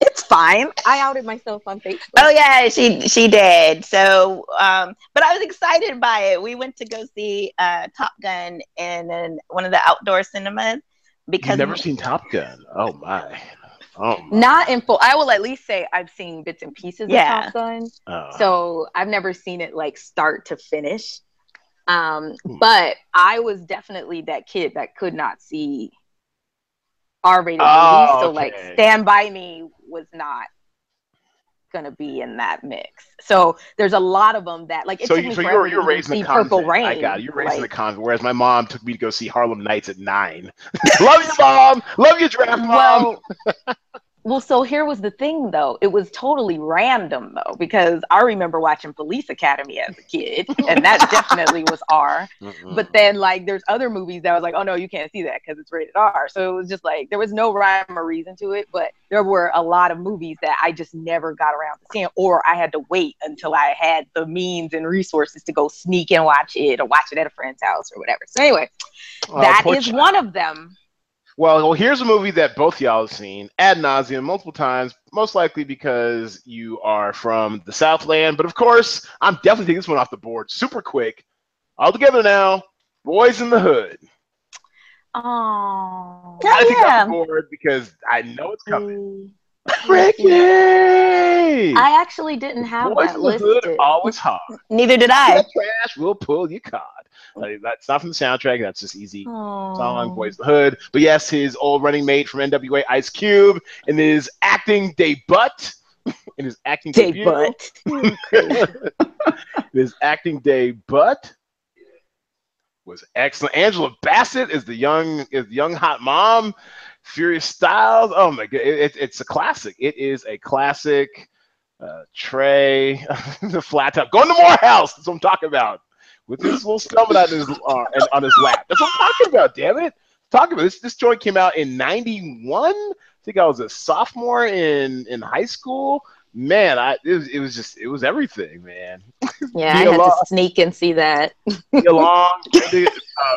it's fine. I outed myself on Facebook. Oh yeah, she she did. So, um, but I was excited by it. We went to go see uh, Top Gun in, in one of the outdoor cinemas because You've never seen Top Gun. Oh my. Oh my. Not in full. I will at least say I've seen bits and pieces Yeah. of Top Gun. Oh. So I've never seen it like start to finish. Um, but I was definitely that kid that could not see R-rated Oh, movies. So like. Stand By Me was not gonna be in that mix. So there's a lot of them that like so you, so you're you're to raised in see the convent. Purple Rain. I got it. You're raised in the Like. Whereas my mom took me to go see Harlem Nights at nine. Love you, mom. Love you, draft mom. well, well, so here was the thing though. It was totally random though, because I remember watching Police Academy as a kid, and that definitely was R. Mm-mm. But then like there's other movies that was like, oh no, you can't see that because it's rated R. So it was just like there was no rhyme or reason to it. But there were a lot of movies that I just never got around to seeing, or I had to wait until I had the means and resources to go sneak and watch it or watch it at a friend's house or whatever. So anyway, Oh, that child. one of them. Well, well, here's a movie that both y'all have seen ad nauseum multiple times, most likely because you are from the Southland. But of course, I'm definitely taking this one off the board super quick. All together now, Boys in the Hood. Oh. Gotta take it yeah. off the board because I know it's coming. Ricky! I actually didn't have Boys that in the Hood always hard. Neither did I. That trash will pull your card. Like, that's not from the soundtrack. That's just easy song, Oh. Boys the Hood. But yes, his old running mate from NWA, Ice Cube, in his acting debut, in his acting Day debut, butt. his acting debut was excellent. Angela Bassett is the young is the young hot mom. Furious Styles. Oh my god, it, it- it's a classic. It is a classic. uh, Trey, the flat top, going to Morehouse. That's what I'm talking about. With his little stomach on his uh, on his lap. That's what I'm talking about. Damn it! Talking about this. This joint came out in '91. I think I was a sophomore in in high school. Man, I it was, it was just it was everything, man. Yeah, I had to sneak and see that. Nia Long, uh,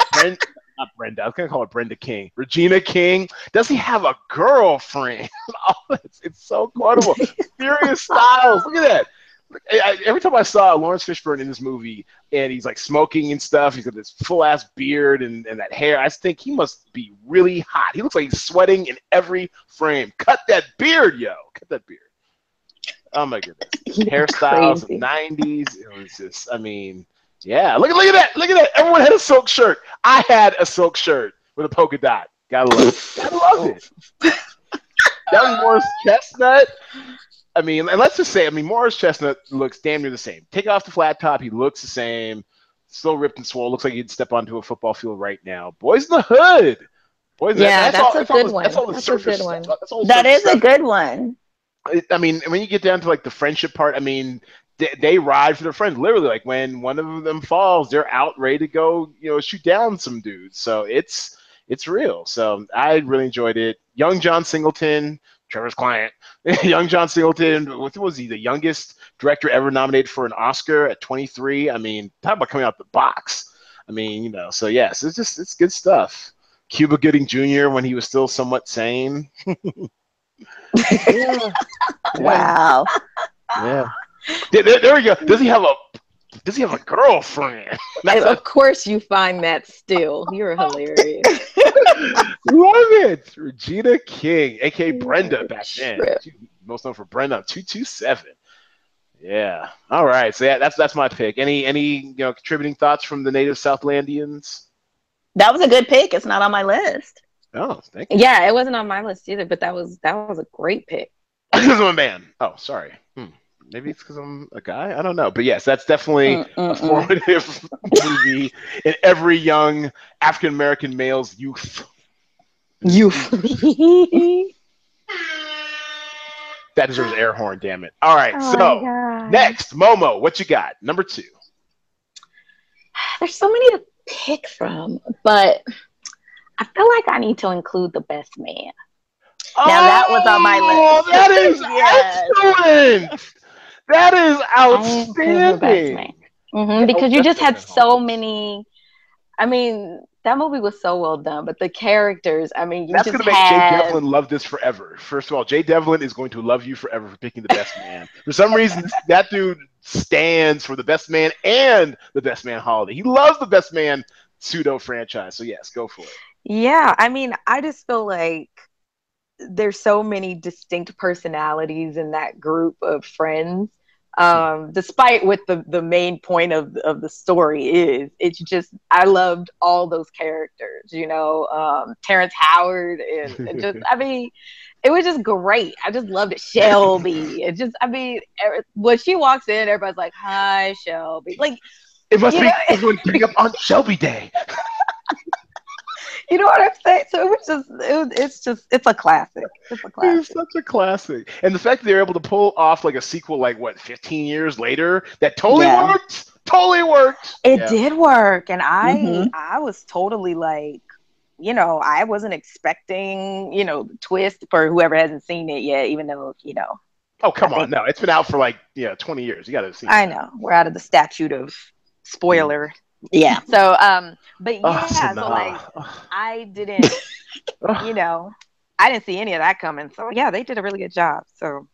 not Brenda. I was gonna call her Brenda King. Regina King. Does he have a girlfriend? oh, it's, it's so quotable. Furious Styles. Look at that. I, every time I saw Laurence Fishburne in this movie and he's like smoking and stuff, he's got this full ass beard and, and that hair. I think he must be really hot. He looks like he's sweating in every frame. Cut that beard, yo. Cut that beard. Oh my goodness. Hairstyles of the 90s. It was just, I mean, yeah. Look at look at that. Look at that. Everyone had a silk shirt. I had a silk shirt with a polka dot. Gotta love it. Gotta love it. that was Morris Chestnut. I mean, and let's just say, I mean, Morris Chestnut looks damn near the same. Take off the flat top, he looks the same. Still ripped and swole. Looks like he'd step onto a football field right now. Boys in the Hood. Boys, Yeah, that's a all good the- one. That's all the That's a good one. stuff. That's all the That is a good one. I mean, when you get down to like the friendship part, I mean, they, they ride for their friends. Literally, like when one of them falls, they're out ready to go, you know, shoot down some dudes. So it's it's real. So I really enjoyed it. Young John Singleton, Trevor's client, young John Singleton. What was he? The youngest director ever nominated for an Oscar at 23. I mean, talk about coming out the box. I mean, you know. So yes, it's just it's good stuff. Cuba Gooding Jr. when he was still somewhat sane. yeah. Wow. Yeah. There, there- there we go. Does he have a does he have a girlfriend? That's of course, you find that still. You're hilarious. a, love it. Regina King, aka Brenda back then. Most known for Brenda 227. Yeah. All right. So yeah, that's that's my pick. Any any you know contributing thoughts from the native Southlandians? That was a good pick. It's not on my list. Oh, thank you. yeah, it wasn't on my list either, but that was that was a great pick. Because I'm a man. Oh, sorry. Hmm. Maybe it's because I'm a guy. I don't know. But yes, that's definitely mm, mm, a Mm-mm-mm. formative movie in every young African American male's youth. Youth. That deserves air horn, damn it. All right, Oh so next, Momo, what you got? Number two. there's so many to pick from, but I feel like I need to include the best man. Now that was on my Oh, list. That is Yes. excellent. That is I include the best outstanding. man. hmm because you just had so many. I mean, that movie was so well done, but the characters. I mean, you That's going to make had. Jay Devlin love this forever. First of all, Jay Devlin is going to love you forever for picking the best man. For some reason, that dude stands for the best man and the best man holiday. He loves the best man pseudo franchise. So, yes, go for it. Yeah, I mean, I just feel like there's so many distinct personalities in that group of friends. Um, despite what the, the main point of of the story is, it's just I loved all those characters. You know, um, Terrence Howard and, and just I mean, it was just great. I just loved it. Shelby, it just I mean, when she walks in, everybody's like, "Hi, Shelby." Like, It must be know- everyone getting up on Shelby Day. you know what I'm saying? So it was just, it was, it's just, it's a classic. It's a classic. It's such a classic. And the fact that they're able to pull off like a sequel, like what, 15 years later, that totally Yeah. worked. Totally worked. It Yeah. did work, and I Mhm. I was totally like, you know, I wasn't expecting, you know, the twist for whoever hasn't seen it yet, even though, you know, Oh, come I on. think- No, it's been out for like, yeah, 20 years. You got to see I know we're out of the statute of spoiler. Yeah. So, um, but yeah, Oh, so Sanaa. like I didn't, you know, I didn't see any of that coming. So yeah, they did a really good job. So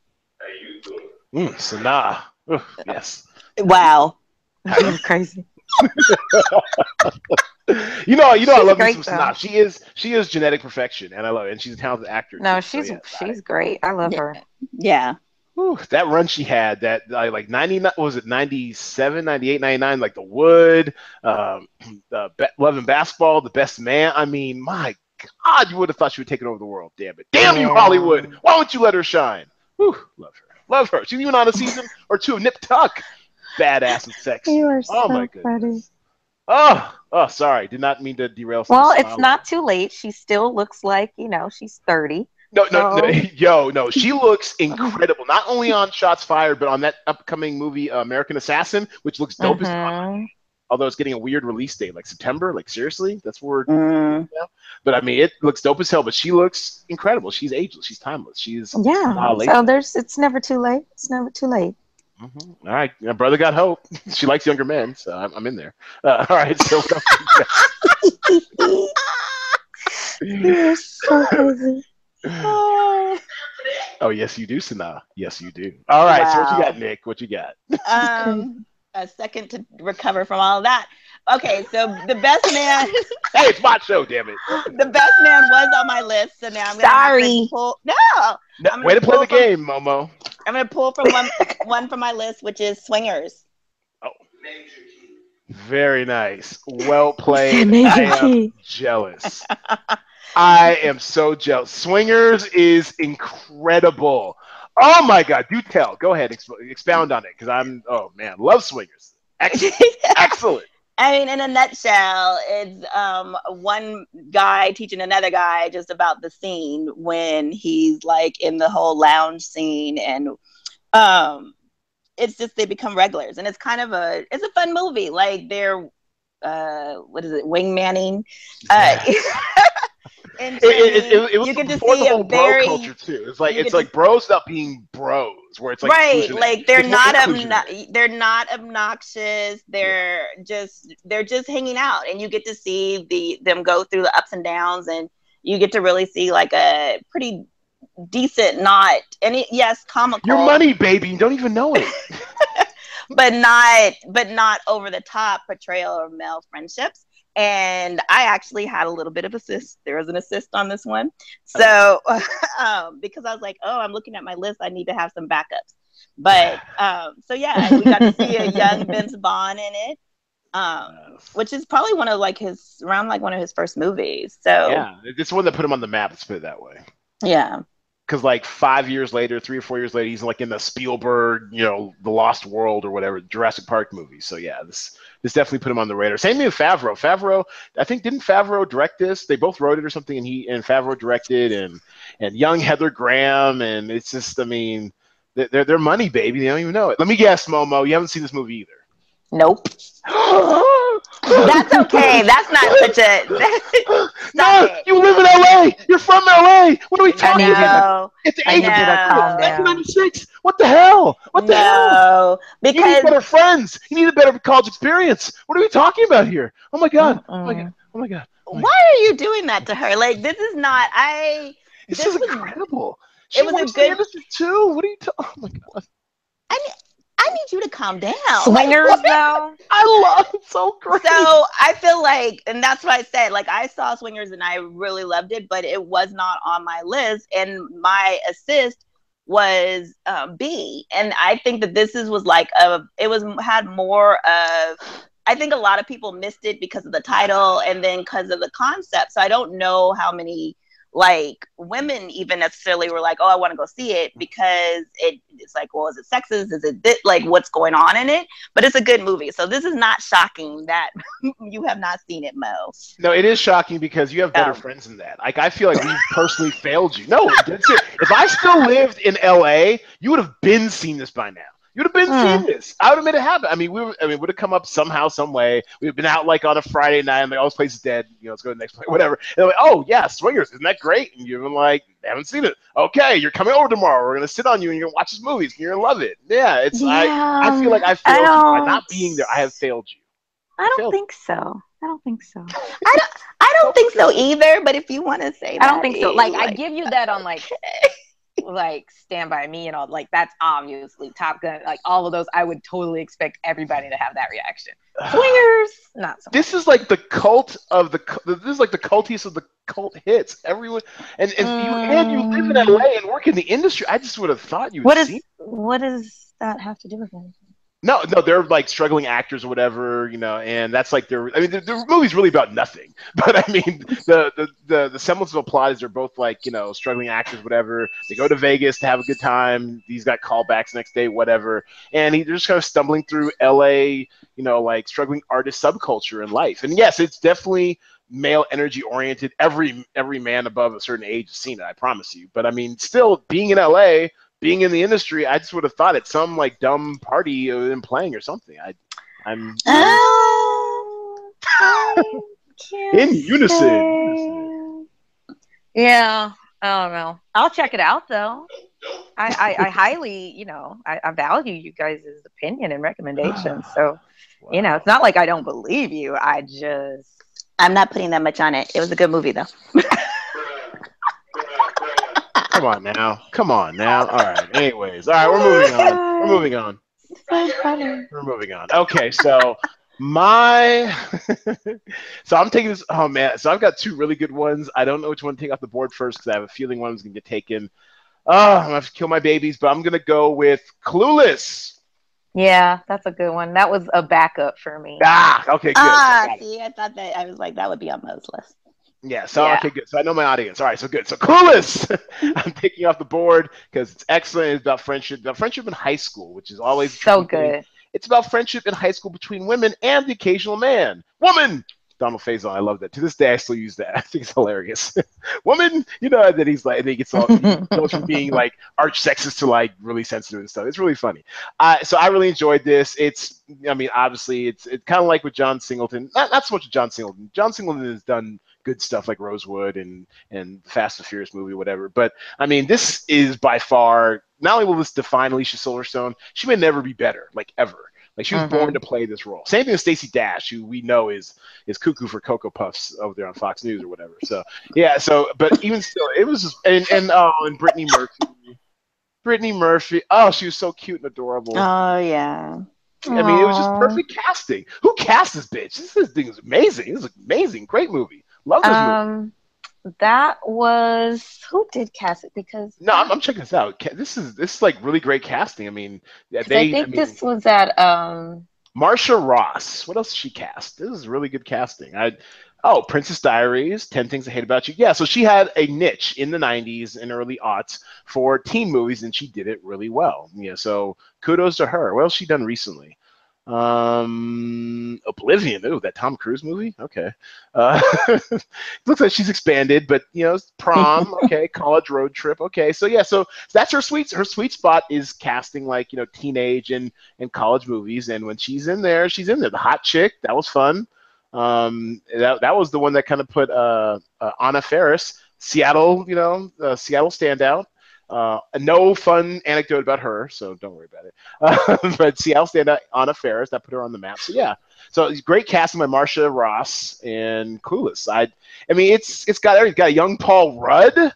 Mm, Sanaa. Ugh, yes. Wow. it was crazy. You know, you know, I love me great, some. Sanaa. She is, she is genetic perfection, and I love it. And she's a talented actor. No, too. So, she's I- she's great. I love Yeah. her. Yeah. Whew, that run she had that like 99 what was it 97 98 99 like the wood um uh, Be- love and basketball the best man i mean my god you would have thought she would take it over the world damn it. Damn you hollywood why won't you let her shine? Whew, love her love her. She's even on a season or two of nip tuck. Badass and sexy. Are oh my goodness. oh oh sorry did not mean to derail Well, it's not too late. She still looks like, you know, she's 30. No, no, no, yo, no. She looks incredible. Not only on Shots Fired, but on that upcoming movie uh, American Assassin, which looks dope as fuck. Mhm. Although it's getting a weird release date, like September. Like seriously, that's where. Mm. But I mean, it looks dope as hell. But she looks incredible. She's ageless. She's timeless. She's Yeah. Ah. So there's it's never too late. It's never too late. Mhm. all right. My brother got hope. she likes younger men, so I'm, I'm in there. Uh, all right. So You're so crazy. Oh oh yes, you do, Sanaa. Yes, you do. All right. So what you got, Nick? What you got? Um, a second to recover from all of that. Okay, so the best man, Hey, it's my show. Damn it. the best man was on my list. So now I'm gonna Sorry. to pull. No, No, I'm way to play the from- game, Momo. I'm gonna pull from one one from my list, which is Swingers. Oh, very nice. Well played. Major I am jealous. I am so jealous. Swingers is incredible. Oh my God. Do tell. Go ahead. Exp- expound on it because I'm, oh man, love Swingers. Excellent. Excellent. I mean, in a nutshell, it's um, one guy teaching another guy just about the scene when he's like in the whole lounge scene, and um, it's just they become regulars, and it's kind of a it's a fun movie. Like they're uh, what is it, wingmanning? Uh, and It, it, it, it was you get to before see the whole very bro culture too. It's like it's like bros not being bros, where it's like right like they're It's not obno- they're not obnoxious they're just they're just hanging out and you get to see the them go through the ups and downs and you get to really see like a pretty decent not it, yes comical Your money, baby. You don't even know it. but not but not over the top portrayal of male friendships and i actually had a little bit of assist there was an assist on this one. So um, because i was like oh i'm looking at my list. I need to have some backups. But um, so yeah we got to see a young vince vaughn in it um, which is probably one of like his around like one of his first movies. So yeah, it's one that put him on the map. Let's put it that way. yeah because like five years later, three or four years later, he's like in the Spielberg, you know, The Lost World or whatever Jurassic Park movie. So yeah, this this definitely put him on the radar. Same thing with Favreau. Favreau, I think didn't Favreau direct this? They both wrote it or something, and he and Favreau directed, and and young Heather Graham, and it's just, I mean, they're they're money, baby. They don't even know it. Let me guess, Momo, you haven't seen this movie either. nope that's okay that's not such a no, it. you live in LA. You're from LA. What are we talking need you about? It's I need you to calm 1996. What the hell? What the hell? no, You need better friends. You need a better college experience. What are we talking about here? Oh my god. Oh my Mm-mm. god. Oh my god. Oh why are you doing that to her? Like this is not. I. This, This is was- incredible. it She was a good- too. What are you talking? Oh my god. I need. I need you to calm down. Swingers Like, though. I love so great. So I feel like, and that's what I said. Like I saw Swingers and I really loved it, but it was not on my list. And my assist was um, B, and I think that this is was like a. It was had more of. I think a lot of people missed it because of the title and then because of the concept. So I don't know how many like women even necessarily were like, oh, I want to go see it because it, it's like, well, is it sexist? Is it thi- like what's going on in it? But it's a good movie. So this is not shocking that you have not seen it, Mo. no, it is shocking because you have better Oh. friends than that. Like I feel like we've personally failed you. No, that's it. If I still lived in LA, you would have been seen this by now. You would have been seeing this. I would have made it happen. I mean, we were, I mean, would have come up somehow, some way. We've been out like on a Friday night, and like, oh, this place is dead. You know, let's go to the next place, whatever. And they're like, oh yeah, Swingers, isn't that great? And you've been like, haven't seen it. Okay, you're coming over tomorrow. We're gonna sit on you and you're gonna watch this movie. And you're gonna love it. Yeah, it's I. I feel like I failed you by don't- being there. I have failed you. I don't Phil. think so. I don't think so. I don't I don't think so either. But if you want to say, I don't that, think so. eh, Like, I give you that on like like Stand by Me and all like that's obviously Top Gun. Like all of those, I would totally expect everybody to have that reaction. Swingers, not so. This is like the cult of the. cu- This is like the cultiest of the cult hits. Everyone and and you and you live in Mm. LA and work in the industry. I just would have thought you. What would what does that have to do with anything? No, no, they're like struggling actors or whatever, you know, and that's like their. I mean, the, movie's really about nothing, but I mean, the, the the the semblance of a plot is they're both like you know struggling actors, whatever. They go to Vegas to have a good time. He's got callbacks next day, whatever, and he, they're just kind of stumbling through L.A. You know, like struggling artist subculture in life. And yes, it's definitely male energy oriented. Every every man above a certain age has seen it. I promise you. But I mean, still being in LA, being in the industry, I just would have thought it's some like dumb party and playing or something. I, I'm Oh, I In unison. say. Yeah, I don't know. I'll check it out though. I, I, I highly, you know, I, I value you guys' opinion and recommendations. So, you know, it's not like I don't believe you. I just I'm not putting that much on it. It was a good movie though. Come on now. Come on now. All right. Anyways, all right, we're moving on. We're moving on. So funny. We're moving on. Okay, so my so I'm taking this. Oh man, so I've got two really good ones. I don't know which one to take off the board first because I have a feeling one is gonna get taken. Oh, I'm gonna have to kill my babies, but I'm gonna go with Clueless. yeah, that's a good one. That was a backup for me. Ah, okay, good. Ah, see, I thought that I was like that would be on Mo's list. Yeah, so Yeah. okay, good. So I know my audience. All right, so good. So Clueless, I'm taking off the board because it's excellent. It's about friendship, about friendship in high school, which is always So thing. good. It's about friendship in high school between women and the occasional man. Woman! Donald Faison, I love that. To this day, I still use that. I think it's hilarious. Woman, you know, that he's like, and he gets all, he goes from being like arch sexist to like really sensitive and stuff. It's really funny. Uh, so I really enjoyed this. It's, I mean, obviously, it's it's kind of like with John Singleton. Not, not so much with John Singleton. John Singleton has done good stuff like Rosewood and and the Fast and Furious movie, whatever. But I mean, this is by far not only will this define Alicia Silverstone, she may never be better, like ever. Like she was Mhm. born to play this role. Same thing with Stacey Dash, who we know is is cuckoo for Cocoa Puffs over there on Fox News or whatever. So yeah, so but even still, it was just, and and oh, and Brittany Murphy, Brittany Murphy. Oh, she was so cute and adorable. Oh yeah. I mean, it was just perfect casting. Who cast this bitch? This, this thing is amazing. This is amazing. Great movie. Love this movie. Um, that was who did cast it because No, I'm, I'm checking this out. This is this is like really great casting. I mean, they. I think mean, this was at um Marcia Ross. What else did she cast? This is really good casting. I oh, Princess Diaries, Ten Things I Hate About You. Yeah, so she had a niche in the '90s and early aughts for teen movies, and she did it really well. Yeah, so kudos to her. What else she done recently? Um, Oblivion. Ooh, that Tom Cruise movie. Okay, uh, looks like she's expanded, but you know, prom. Okay, college road trip. Okay, so yeah, so that's her sweet. Her sweet spot is casting like you know teenage and and college movies. And when she's in there, she's in there. The hot chick, that was fun. Um, that, that was the one that kind of put uh, uh, Anna Faris, Seattle, you know, uh, Seattle standout. Uh, no fun anecdote about her, so don't worry about it. Uh, but Seattle standout Anna Faris, that put her on the map. So yeah, so it's great casting by Marcia Ross and Clueless. I, I mean, it's it's got everything. Got a young Paul Rudd,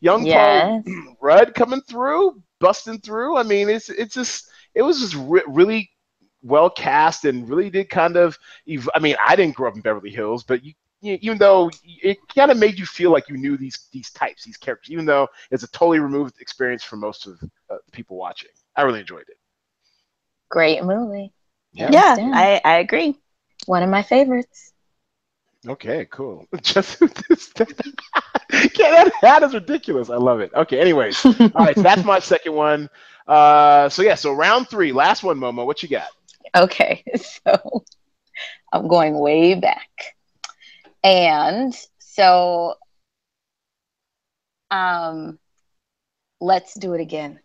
young Paul Rudd coming through, busting through. I mean, it's it's just it was just re- really well cast and really did kind of. ev- I mean, I didn't grow up in Beverly Hills, but you even though it kind of made you feel like you knew these these types, these characters, even though it's a totally removed experience for most of uh, the people watching. I really enjoyed it. great movie Yeah. Yeah, I, I agree. one of my favorites Okay, cool. Just this, yeah, that hat is ridiculous. I love it. Okay, anyways, all right. So that's my second one. Uh, so yeah, so round three, last one, Momo. What you got? Okay, so I'm going way back. And so um let's do it again.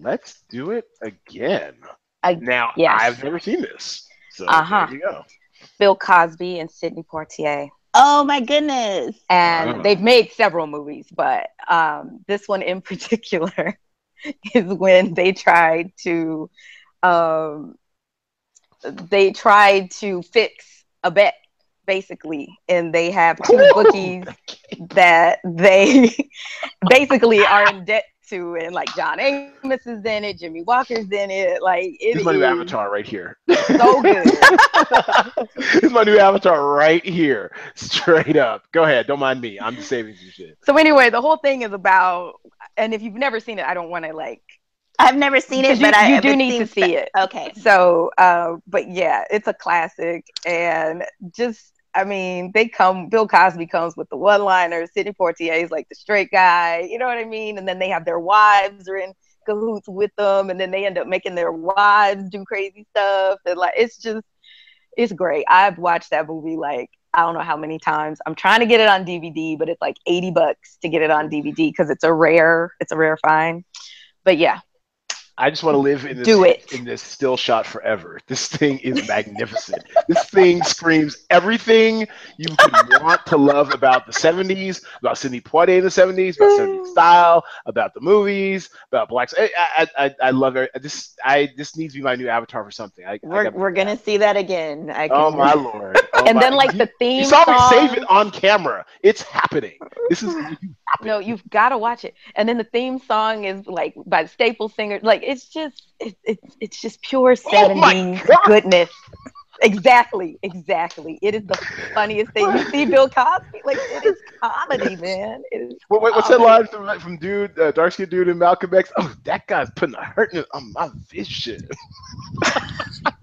Let's do it again. I- now, yes. I've never seen this. So Uh-huh. there you go. Bill Cosby and Sidney Poitier. Oh my goodness. And Oh. they've made several movies, but um this one in particular is when they tried to um they tried to fix a bet basically and they have two bookies that they basically are in debt to, and like John Amos is in it, Jimmie Walker's in it. Like it This is my new avatar right here. so good. this is my new avatar right here. Straight up. Go ahead. Don't mind me. I'm just saving some shit. so anyway, the whole thing is about, and if you've never seen it, I don't want to like. I've never seen it, you- but I you do need to see stu- it. Okay. So, uh, but yeah, it's a classic, and just. I mean, they come. Bill Cosby comes with the one-liners. Sidney Poitier is like the straight guy. You know what I mean? And then they have their wives are in cahoots with them, and then they end up making their wives do crazy stuff. And like, it's just, It's great. I've watched that movie like I don't know how many times. I'm trying to get it on DVD, but it's like 80 bucks to get it on DVD because it's a rare, it's a rare find. But yeah, I just want to live in this Do it. in this still shot forever. This thing is magnificent. this thing screams everything you could want to love about the 70s, about Sidney Poitier in the 70s, about 70s style, about the movies, about blacks. I I, I, I love it. This I this needs to be my new avatar for something. I, We're, we're gonna see that again. I can, Oh my lord! Oh and my- then like you, the theme you saw me save it on camera. It's happening. This is No, you've got to watch it. And then the theme song is like by the Staples singer. Like it's just it, it's it's just pure Oh 70s God. goodness. Exactly, exactly. It is the funniest thing. You see Bill Cosby, like it is comedy, man. It is What, what- what's that line from, from dude, uh, dark skinned dude in Malcolm X? Oh, that guy's putting a hurt in on my vision.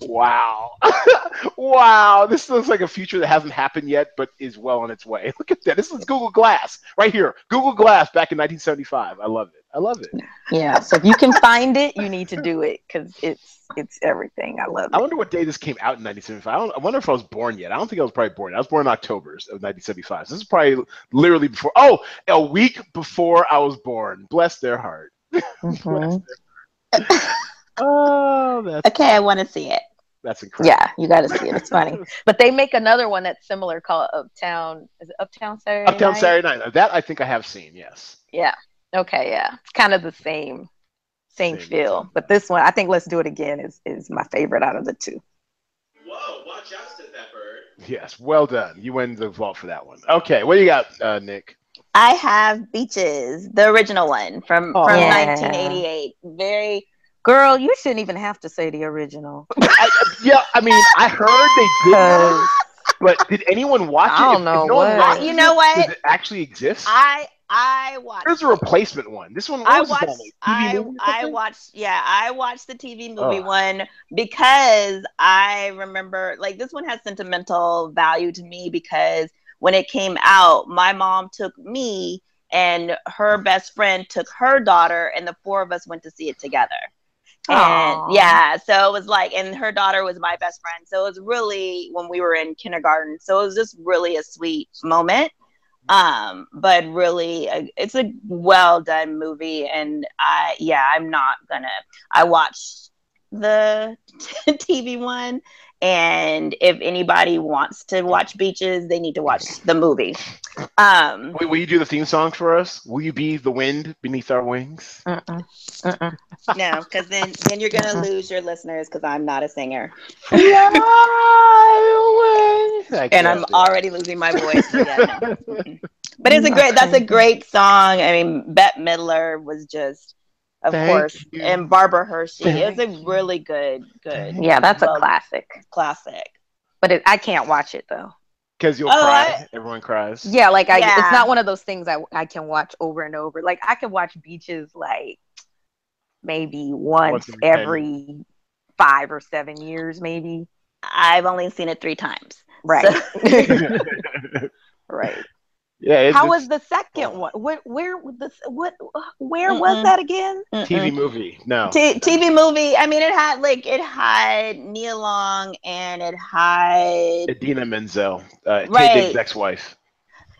wow. wow. This looks like a future that hasn't happened yet, but is well on its way. Look at that. This is Google Glass right here. Google Glass back in 1975. I love it. I love it. Yeah. So if you can find it, you need to do it because it's it's everything. I love it. I wonder what day this came out in 1975. I, don't, I wonder if I was born yet. I don't think I was probably born. I was born in October of 1975. So this is probably literally before. Oh, a week before I was born. Bless their heart. Mhm. Oh, that's Okay, I want to see it. that's incredible. Yeah, you got to see it. It's funny. But they make another one that's similar called Uptown. Is it Uptown Saturday? Uptown Night? Saturday Night. That I think I have seen. Yes. Yeah. Okay. Yeah. It's kind of the same, same, Same. feel. But this one, I think Let's Do It Again is is my favorite out of the two. Whoa, watch out, said that bird. Yes. Well done. You win the vault for that one. Okay. What do you got, uh, Nick? I have Beaches, the original one from Oh. from Yeah. 1988. Very Girl, you shouldn't even have to say the original. I, yeah. I mean, I heard they did, but did anyone watch it? I don't If- if know no one what. You know what? Does it actually exist? I I watched There's a replacement one. This one. what I was this watched like, TV I movie I watched yeah, I watched the TV movie Ugh. one because I remember like this one has sentimental value to me because when it came out, my mom took me and her best friend took her daughter and the four of us went to see it together. Aw. And yeah, so it was like, and her daughter was my best friend. So it was really when we were in kindergarten. So it was just really a sweet moment. Um, but really, uh, it's a well done movie. And I, yeah, I'm not gonna, I watched the TV one. And if anybody wants to watch Beaches, they need to watch the movie. Um, Wait, will you do the theme song for us? Will you be the wind beneath our wings? Mm-mm. Mm-mm. no, because then, then you're gonna lose your listeners because I'm not a singer. And I'm already losing my voice. So yeah, no. But it's a great. That's a great song. I mean, Bette Midler was just, of Thank course, you. and Barbara Hershey. Thank It's a really good, good Yeah, that's a classic. classic. But it, I can't watch it though. Because you'll Oh, cry. Everyone cries. Yeah, like I, Yeah. it's not one of those things I I can watch over and over. Like I can watch Beaches like maybe once, Once every ten. every five or seven years, maybe. I've only seen it three times. Right. So- right. Yeah. It, How was the second one? Where where was this what where Mm-mm. was that again? TV movie? No. T- TV movie. I mean, it had like it had Nia Long and it had, Idina Menzel, uh, Taye Right. Diggs' ex-wife.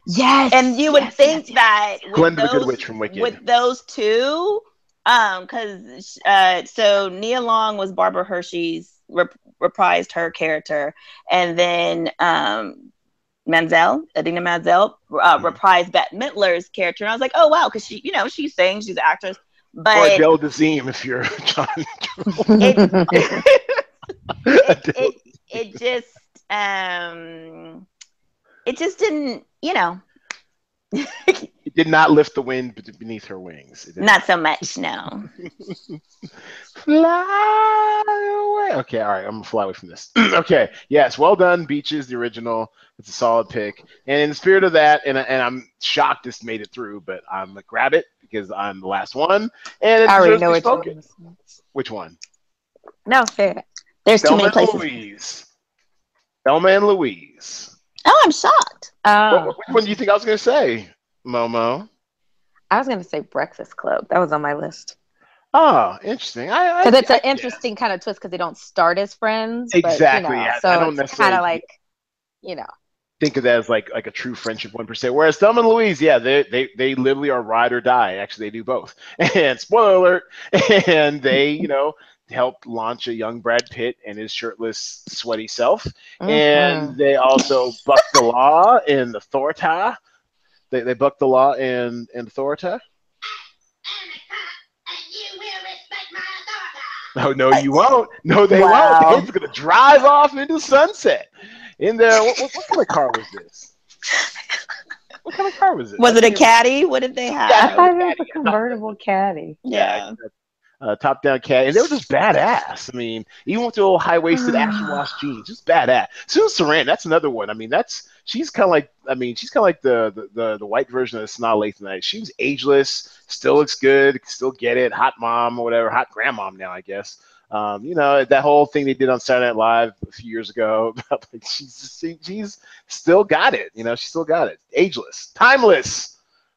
Yes. and you would yes, think yes, yes. that with Glinda the Good those- Witch from Wicked. with those two um because uh so nia long was barbara hershey's rep- reprised her character and then um Manzel, Adina Manzel, uh, Mhm. reprised Bette Midler's character, and I was like, "Oh wow!" Because she, you know, she's saying she's an actress, or but Adele Dazeem, if you're it, it, it, it just um it just didn't you know It did not lift the wind beneath her wings. Not so much no Fly away. Okay, all right. I'm gonna fly away from this. okay, yes, well done. Beaches, the original. It's a solid pick. And in the spirit of that, and, and I'm shocked this made it through, but I'm gonna grab it because I'm the last one. And it I already know to which spoken. one. Which one? No, fair. there's too many places Louise. Thelma and Louise. oh i'm shocked Oh, What- which one do you think I was gonna say, Momo? I was gonna say Breakfast Club. That was on my list. Oh, interesting. I, I Because it's I- an interesting kind of twist because they don't start as friends. But, Exactly, You know, yeah. so I don't it's kind of like, you know. Think of that as like like a true friendship one percent. Whereas Thelma and Louise, yeah, they they they literally are ride or die. Actually, they do both. And spoiler alert, and they you know helped launch a young Brad Pitt and his shirtless, sweaty self. Mhm. And they also bucked the law in Authorita. They they bucked the law in in Authorita. No, no, you won't. No, they Wow. won't. It's gonna drive off into sunset. In there, what, what, what kind of car was this? What kind of car was it? Was it a I think caddy? What did they have? I Yeah. thought it was a convertible caddy. Yeah. Uh, top down cat, and they were just badass. I mean, even with the old high waisted action wash jeans, just badass. Susan Sarandon, that's another one. I mean, that's she's kind of like, I mean, she's kind of like the, the the the white version of Sanaa Lathan. She was ageless, still looks good, still get it, hot mom or whatever, hot grandmom now, I guess. Um, you know that whole thing they did on Saturday Night Live a few years ago. About, like, she's she, she's still got it. You know, she still got it. Ageless, timeless.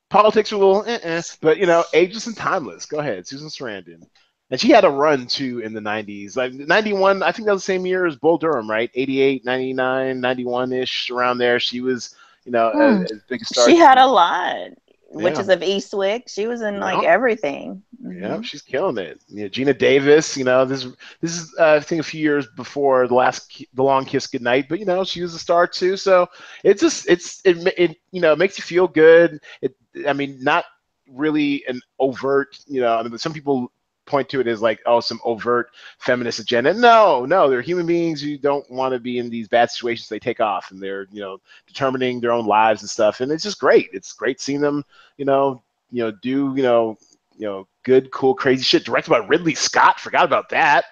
Politics are a little, eh-eh, but you know, ageless and timeless. Go ahead, Susan Sarandon. And she had a run too in the 90s. Like 91, I think that was the same year as Bull Durham, right? 88, 99, 91 ish, around there. She was, you know, as, as big a star. She had a lot. Witches Yeah. of Eastwick. She was in like Yeah. everything. Yeah, Mhm. she's killing it. You know, Geena Davis, you know, this this is uh, I think a few years before the last the long kiss goodnight, but you know, she was a star too. So it's just it's it it you know makes you feel good. It I mean not really an overt, you know, I mean some people point to it as like oh some overt feminist agenda. No, no, they're human beings who don't want to be in these bad situations. They take off and they're you know determining their own lives and stuff, and it's just great. It's great seeing them, you know, you know do you know you know, good, cool, crazy shit. Directed by Ridley Scott. Forgot about that.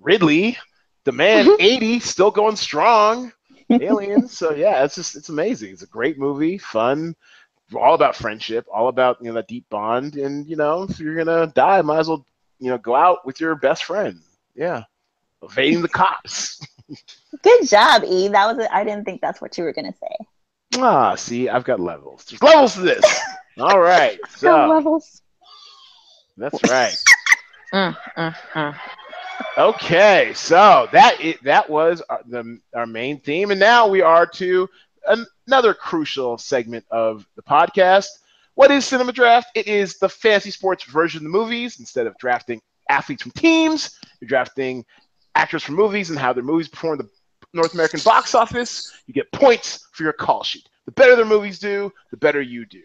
Ridley, the man, mm-hmm. 80, still going strong. Aliens. So yeah, it's just it's amazing. It's a great movie, fun, all about friendship, all about you know that deep bond. And you know, if you're gonna die, might as well you know go out with your best friend. Yeah, evading the cops. Good job, E. That was. I I didn't think that's what you were gonna say. Ah, see, I've got levels. There's levels to this. All right, So levels. that's right. Mm, mm, mm. Okay, so that i that was our, the, our main theme, and now we are to another crucial segment of the podcast. What is Cinema Draft? It is the fantasy sports version of the movies. Instead of drafting athletes from teams, you're drafting actors from movies and how their movies perform the North American box office. You get points for your call sheet. The better their movies do, the better you do.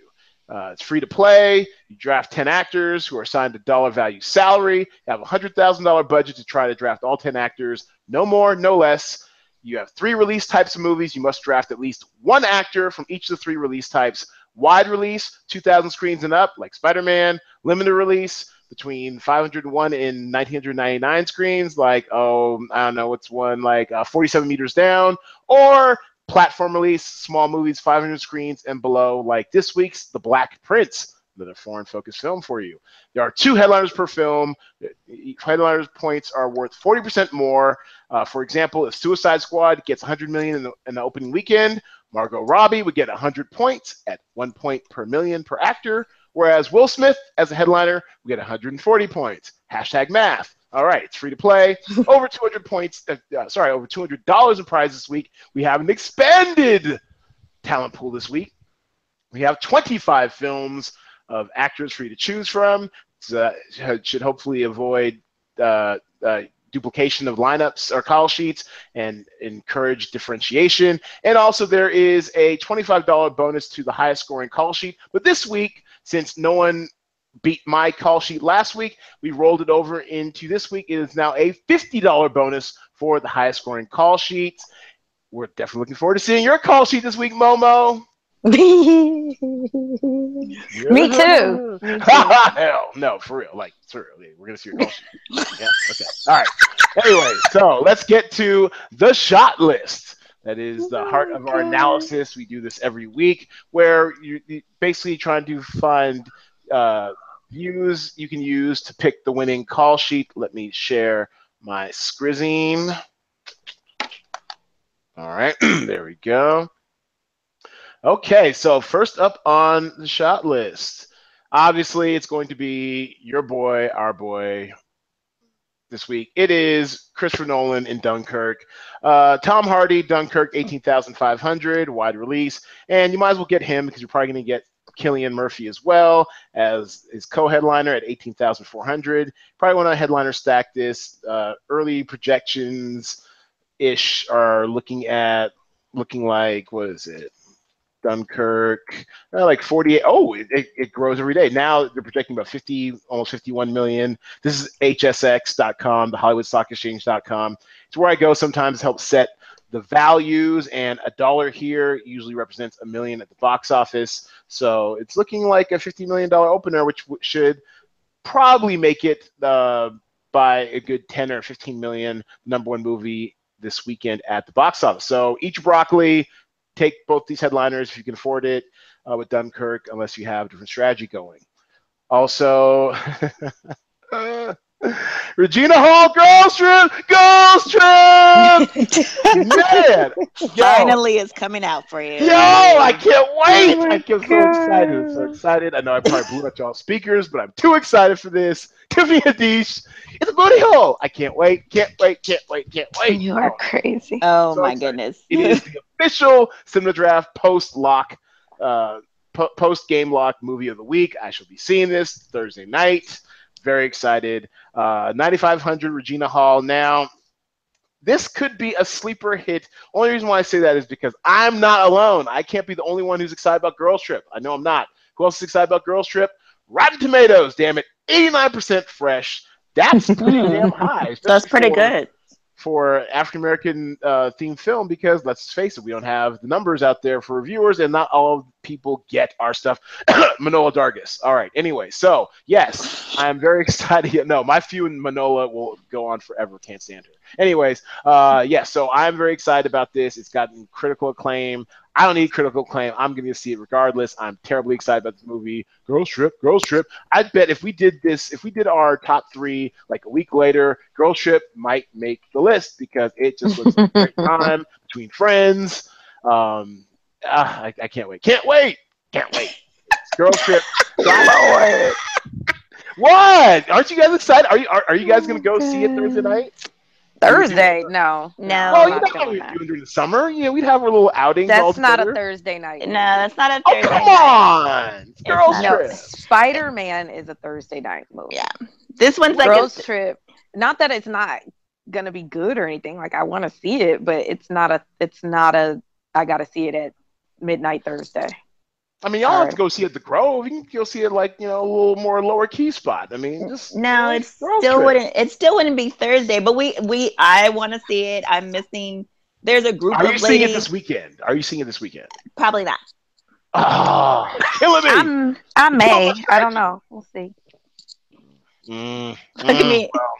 Uh, it's free to play. You draft 10 actors who are assigned a dollar value salary. You have a $100,000 budget to try to draft all 10 actors. No more, no less. You have three release types of movies. You must draft at least one actor from each of the three release types. Wide release, 2,000 screens and up, like Spider Man. Limited release, between 501 and 1999 screens, like, oh, I don't know, what's one, like uh, 47 meters down. Or platform release, small movies, 500 screens and below, like this week's The Black Prince, another foreign focused film for you. There are two headliners per film. Headliners points are worth 40% more. Uh, for example, if Suicide Squad gets 100 million in the, in the opening weekend, Margot Robbie would get 100 points at one point per million per actor, whereas Will Smith as a headliner would get 140 points. Hashtag math. All right, it's free to play. Over 200 points, uh, uh, sorry, over $200 in prizes this week. We have an expanded talent pool this week. We have 25 films of actors for you to choose from. So that should hopefully avoid uh, uh, duplication of lineups or call sheets and encourage differentiation. And also, there is a $25 bonus to the highest scoring call sheet. But this week, since no one beat my call sheet last week, we rolled it over into this week. It is now a $50 bonus for the highest scoring call sheets. We're definitely looking forward to seeing your call sheet this week, Momo. Me too. Hell, no, for real. Like, for real. We're gonna see your call sheet. Yeah. Okay. All right. Anyway, so let's get to the shot list. That is the heart of our analysis. We do this every week, where you you basically trying to find uh, views you can use to pick the winning call sheet. Let me share my Skrizine. All right, there we go. Okay, so first up on the shot list, obviously, it's going to be your boy, our boy, this week. It is Christopher Nolan in Dunkirk. Uh, Tom Hardy, Dunkirk, 18,500, wide release. And you might as well get him because you're probably going to get Cillian Murphy as well as his co-headliner at 18,400. Probably want to headliner stack this. Uh, early projections ish are looking at looking like what is it? Dunkirk, uh, like 48. Oh, it, it, it, grows every day. Now they're projecting about 50, almost 51 million. This is HSX.com, the Hollywood Stock Exchange.com. It's where I go sometimes help set the values, and a dollar here usually represents a million at the box office. So it's looking like a $50 million opener, which w- should probably make it uh, by a good 10 or 15 million number one movie this weekend at the box office. So each broccoli, take both these headliners if you can afford it uh, with Dunkirk, unless you have different strategy going. Also, uh, Regina Hall Girls Trip, Girls Trip, man! Yo. Finally, it's coming out for you. Yo, I can't wait! Oh I am so excited. I'm so excited. I know I probably blew out y'all speakers, but I'm too excited for this. Tiffany Haddish, it's a booty hole. I can't wait, can't wait, can't wait, can't wait. You are crazy. Oh so my excited. goodness! it is the official Cinema Draft post lock. Uh, post game lock movie of the week. I shall be seeing this Thursday night. Very excited. Uh, 9,500 Regina Hall. Now, this could be a sleeper hit. Only reason why I say that is because I'm not alone. I can't be the only one who's excited about Girls Trip. I know I'm not. Who else is excited about Girls Trip? Rotten Tomatoes, damn it. 89% fresh. That's pretty damn high. That's pretty good for African American uh, themed film because let's face it, we don't have the numbers out there for reviewers, and not all people get our stuff. Manohla Dargis. All right. Anyway, so yes, I'm very excited. No, my few and Manohla will go on forever. Can't stand her. Anyways, uh, yeah. So I'm very excited about this. It's gotten critical acclaim. I don't need critical acclaim. I'm going to see it regardless. I'm terribly excited about this movie. Girls Trip, Girls Trip. I bet if we did this, if we did our top three like a week later, Girls Trip might make the list because it just looks like a great time between friends. Um, uh, I, I, can't wait. Can't wait. Can't wait. Girls Trip. what? Aren't you guys excited? Are you are, are you guys going to go see it Thursday night? Thursday? No, no. Oh, you know how we do during the summer. You know, we'd have a little outing. That's not a Thursday night. No, that's not a oh, Thursday. Oh, come on, girls trip. Spider Man is a Thursday night movie. Yeah, this one's like girls a... trip. Not that it's not gonna be good or anything. Like I want to see it, but it's not a. It's not a. I got to see it at midnight Thursday. I mean, y'all have to go see it at the Grove. You can go see it like you know a little more lower key spot. I mean, just no, it still trip. wouldn't. It still wouldn't be Thursday. But we we I want to see it. I'm missing. There's a group. Are you ladies. seeing it this weekend? Are you seeing it this weekend? Probably not. Oh, killing me. I'm, I may. I don't know. We'll see. Mm, Look at me. Well,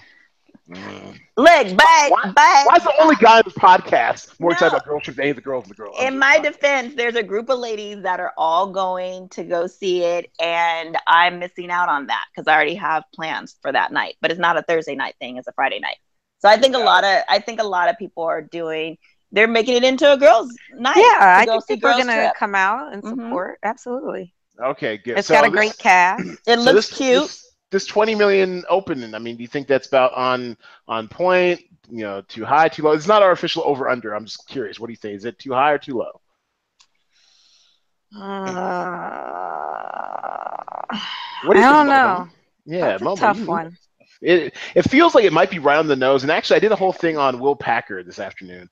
Mm. Look, but why, but why's the only guy in this podcast more no. excited about girl trips than the girls in the girls? In my defense, there's a group of ladies that are all going to go see it, and I'm missing out on that because I already have plans for that night. But it's not a Thursday night thing; it's a Friday night. So I think yeah. a lot of I think a lot of people are doing. They're making it into a girls' night. Yeah, I think people are going to come out and mm-hmm. support. Mm-hmm. Absolutely. Okay, good. It's so got a this, great cast. It so looks this, cute. This, this 20 million opening i mean do you think that's about on on point you know too high too low? It's not our official over under i'm just curious what do you think is it too high or too low? Uh, what do i don't know. yeah that's a tough one. It, it feels like it might be right on the nose and actually i did a whole thing on will packer this afternoon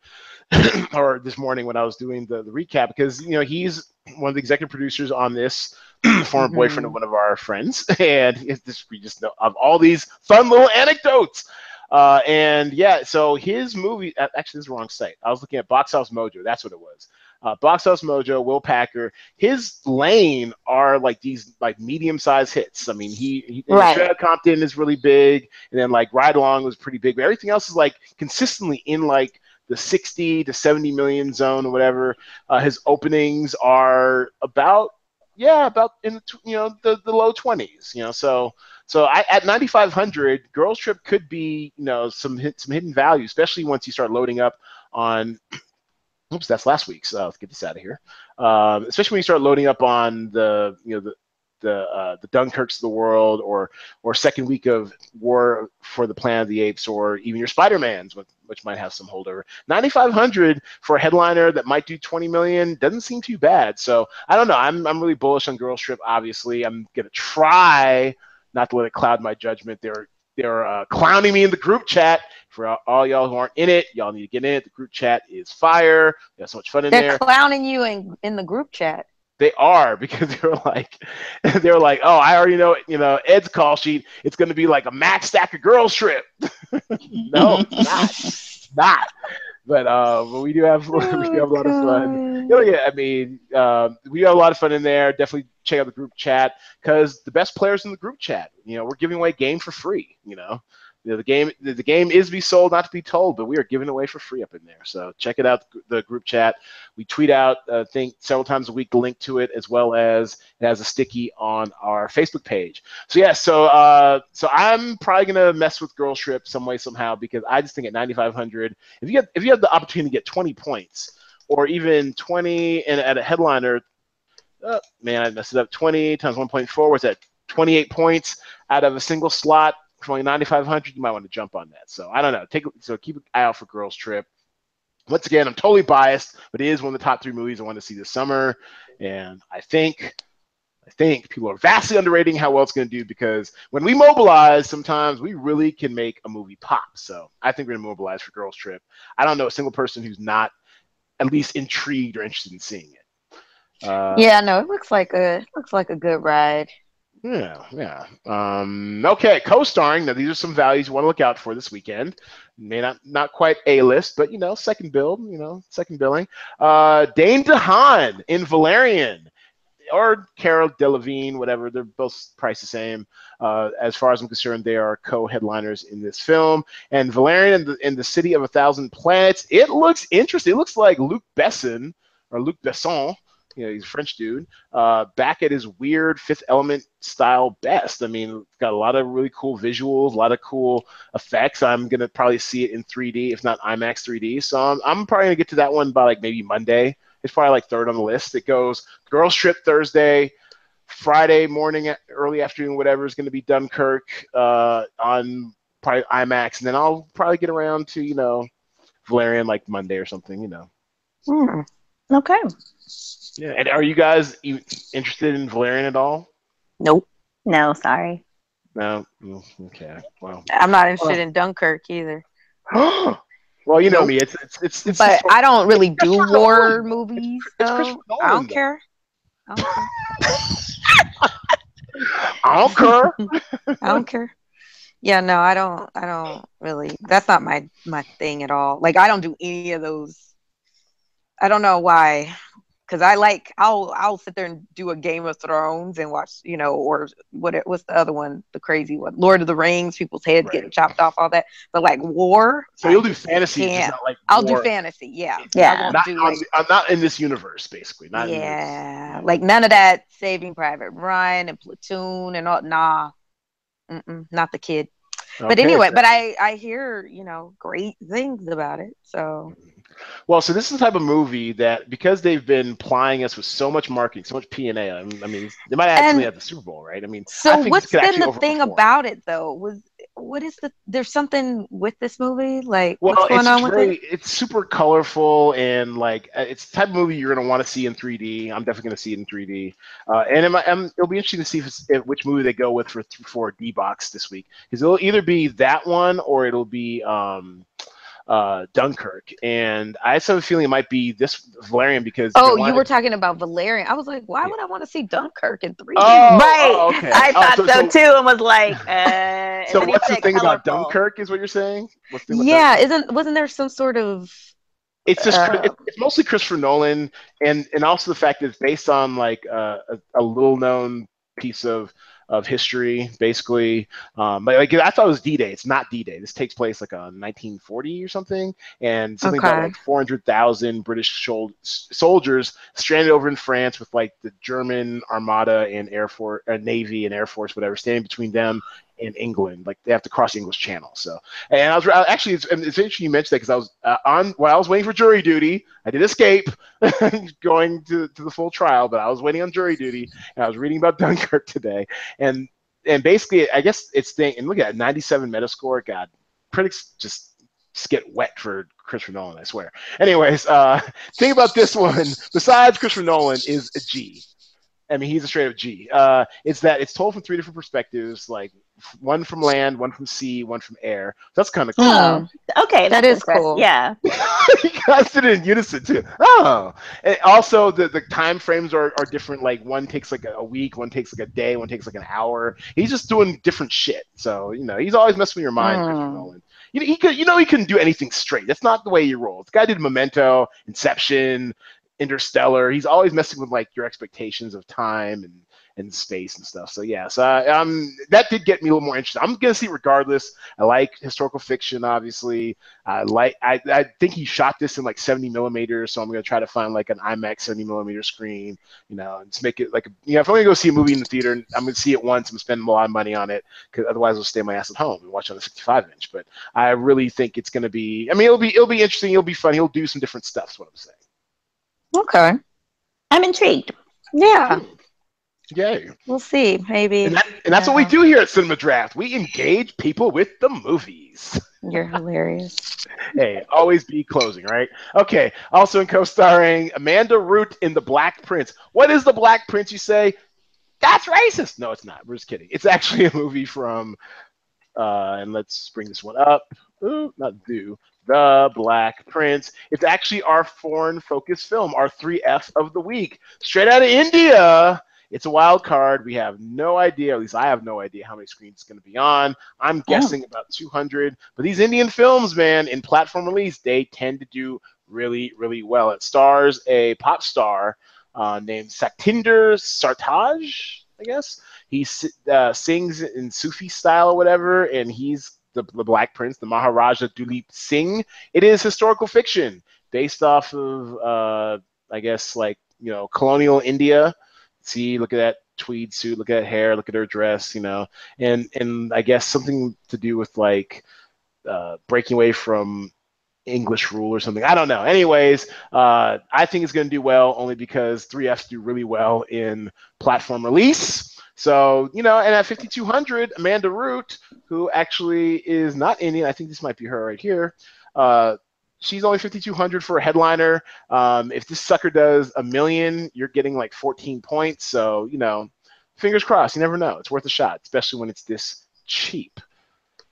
or this morning when i was doing the, the recap because you know he's one of the executive producers on this former boyfriend of mm-hmm. one of our friends, and this we just know of all these fun little anecdotes. Uh, and yeah, so his movie actually this is the wrong site. I was looking at Box Office Mojo. That's what it was. Uh, Box Office Mojo, Will Packer, his lane are like these like medium sized hits. I mean, he, he right. Compton is really big, and then like Ride Along was pretty big, but everything else is like consistently in like the 60 to 70 million zone or whatever. Uh, his openings are about yeah, about in the, you know the, the low twenties. You know, so so I, at ninety five hundred, Girls Trip could be you know some some hidden value, especially once you start loading up on. Oops, that's last week's. So let's get this out of here. Um, especially when you start loading up on the you know the the uh, the Dunkirks of the world, or or second week of War for the Planet of the Apes, or even your Spider Mans, which, which might have some holdover. Ninety five hundred for a headliner that might do twenty million doesn't seem too bad. So I don't know. I'm I'm really bullish on Girls Trip. Obviously, I'm gonna try not to let it cloud my judgment. They're they're uh, clowning me in the group chat. For all, all y'all who aren't in it, y'all need to get in it. The group chat is fire. We have so much fun in there. They're clowning you in in the group chat. They are because they're like, they're like, oh, I already know, you know, Ed's call sheet. It's going to be like a max stack of girls trip. no, not. Not. But uh, but we do have we do have a lot of fun. Oh yeah, I mean, um, we have a lot of fun in there. Definitely check out the group chat because the best players in the group chat. You know, we're giving away game for free. You know, you know, the game the, game is be sold, not to be told, but we are giving away for free up in there. So check it out, the group chat. We tweet out, uh, I think, several times a week the link to it, as well as it has a sticky on our Facebook page. So yeah, so uh, so I'm probably gonna mess with Girl Trip some way somehow because I just think at 9,500, if you get if you have the opportunity to get 20 points or even 20 and at a headliner, oh, man, I messed it up. 20 times 1.4 was at 28 points out of a single slot for only 9,500. You might want to jump on that. So I don't know. Take so keep an eye out for Girls Trip. Once again, I'm totally biased, but it is one of the top three movies I want to see this summer, and I think. I think people are vastly underrating how well it's going to do because when we mobilize, sometimes we really can make a movie pop. So I think we're going to mobilize for Girls Trip. I don't know a single person who's not at least intrigued or interested in seeing it. Uh, Yeah, no, it looks like a looks like a good ride. Yeah, yeah. Um, okay, co-starring. Now these are some values you want to look out for this weekend. May not not quite a list, but you know, second build. You know, second billing. Uh, Dane DeHaan in Valerian, or Cara Delevingne, whatever. They're both priced the same. Uh, as far as I'm concerned, they are co-headliners in this film. And Valerian in the, in the City of a Thousand Planets. It looks interesting. It looks like Luc Besson or Luc Besson you know, he's a French dude, uh, back at his weird Fifth Element style best. I mean, got a lot of really cool visuals, a lot of cool effects. I'm gonna probably see it in 3D, if not IMAX 3D. So I'm, I'm probably gonna get to that one by like maybe Monday. It's probably like third on the list. It goes Girls Trip Thursday, Friday morning, early afternoon, whatever is gonna be Dunkirk uh, on probably IMAX, and then I'll probably get around to you know Valerian like Monday or something. You know. Hmm. Okay. Yeah. And are you guys interested in Valerian at all? Nope. No, sorry. No. Mm, Okay. Well. I'm not interested in Dunkirk either. well, you know me. It's it's it's. it's But I don't really do Christopher war Nolan. movies it's though. Christopher I don't though. care. I don't care. I don't care. I don't care. Yeah, no, I don't. I don't really. That's not my my thing at all. Like, I don't do any of those. I don't know why, because I like. I'll I'll sit there and do a Game of Thrones and watch, you know, or what? What's the other one? The crazy one, Lord of the Rings. People's heads Right. getting chopped off, all that. But like war, So you'll do fantasy, just can't. not like I'll war. do fantasy. Yeah, Yeah. I won't Not, do on, like I'm not in this universe, basically. Not in this. yeah, like none of that Saving Private Ryan and Platoon and all. Nah, Mm-mm, not the kid. But anyway, so- but I I hear you know great things about it. So mm-hmm. Well, so this is the type of movie that because they've been plying us with so much marketing, so much P and A. I mean, I they might actually have the Super Bowl, right? I mean, I so think what's been the thing about it though? Was what is the there's something with this movie like Well, what's going on with very, it? it's super colorful and like uh, it's the type of movie you're gonna want to see in 3D. I'm definitely gonna see it in 3D, uh, and might, um, it'll be interesting to see if, if which movie they go with for for D box this week because it'll either be that one or it'll be um, uh, Dunkirk. And I just have a feeling it might be this Valerian because they Oh, you wanted- were talking about Valerian. I was like, why would I want to see Dunkirk in 3D? Oh, right. oh, okay. I Oh, thought so- so, so- too, and was like, uh. and So what's the said thing about. Dunkirk? Is what you're saying? What's the thing about yeah, isn't wasn't there some sort of it's just Uh, it's, it's mostly Christopher Nolan, and and also the fact that it's based on like uh, a, a little known piece of of history, basically. Um, but like I thought it was D-Day. It's not D-Day. This takes place like a 1940 or something, and something about like 400,000 British soldiers stranded over in France with like the German Armada and Air Force, uh, Navy and Air Force, whatever, standing between them in England. Like they have to cross the English Channel. So, and I was actually it's, it's interesting you mentioned that because I was uh, on while I was waiting for jury duty. I did escape going to, to the full trial, but I was waiting on jury duty and I was reading about Dunkirk today. And and basically, I guess it's thing. And look at it, 97 Metascore. God, critics just just get wet for Christopher Nolan, I swear. Anyways, uh, thing about this one, besides Christopher Nolan, is a G. I mean, he's a straight up G. Uh, it's that it's told from three different perspectives, like one from land, one from sea, one from air. That's kind of cool. Oh, okay, that's cool. Yeah. you guys did it in unison too. Oh, and also the, the time frames are, are different. Like one takes like a week, one takes like a day, one takes like an hour. He's just doing different shit. So you know, he's always messing with your mind, Christopher Hmm. You know, he could, you know, he couldn't do anything straight. That's not the way he rolls. The guy did Memento, Inception, Interstellar. He's always messing with like your expectations of time and and space and stuff. So yeah, so uh, um, that did get me a little more interested. I'm gonna see it regardless. I like historical fiction, obviously. I like. I, I think he shot this in like 70 millimeters, so I'm gonna try to find like an IMAX 70 millimeter screen. You know, and just make it like a, you know, if I'm gonna go see a movie in the theater, I'm gonna see it once. I'm spending a lot of money on it because otherwise I'll stay my ass at home and watch on a 65 inch. But I really think it's gonna be. I mean, it'll be it'll be interesting. It'll be fun. He'll do some different stuff. Is what I'm saying. Okay. I'm intrigued. Yeah. Yay. We'll see. Maybe And, that, and that's what we do here at Cinema Draft. We engage people with the movies. you're hilarious. hey, always be closing, right? Okay. Also in co-starring Amanda Root in The Black Prince. What is The Black Prince? You say that's racist. No, it's not. We're just kidding. It's actually a movie from, uh, and let's bring this one up. Ooh, not do. The Black Prince. It's actually our foreign-focused film, our 3F of the week, straight out of India. It's a wild card. We have no idea, at least I have no idea how many screens it's going to be on. I'm guessing about 200. But these Indian films, man, in platform release, they tend to do really, really well. It stars a pop star uh, named Satinder Sartaj, I guess. He uh, sings in Sufi style or whatever, and he's the, the Black Prince, the Maharaja Duleep Singh. It is historical fiction based off of, uh, I guess, like, you know, colonial India. See, look at that tweed suit, look at that hair, look at her dress, you know, and and I guess something to do with like uh, breaking away from English rule or something. I don't know. Anyways, uh, I think it's going to do well only because 3Fs do really well in platform release. So, you know, and at 5200, Amanda Root, who actually is not Indian, I think this might be her right here. Uh, she's only 5200 for a headliner. Um, if this sucker does a million, you're getting like 14 points. So, you know, fingers crossed. You never know. It's worth a shot, especially when it's this cheap.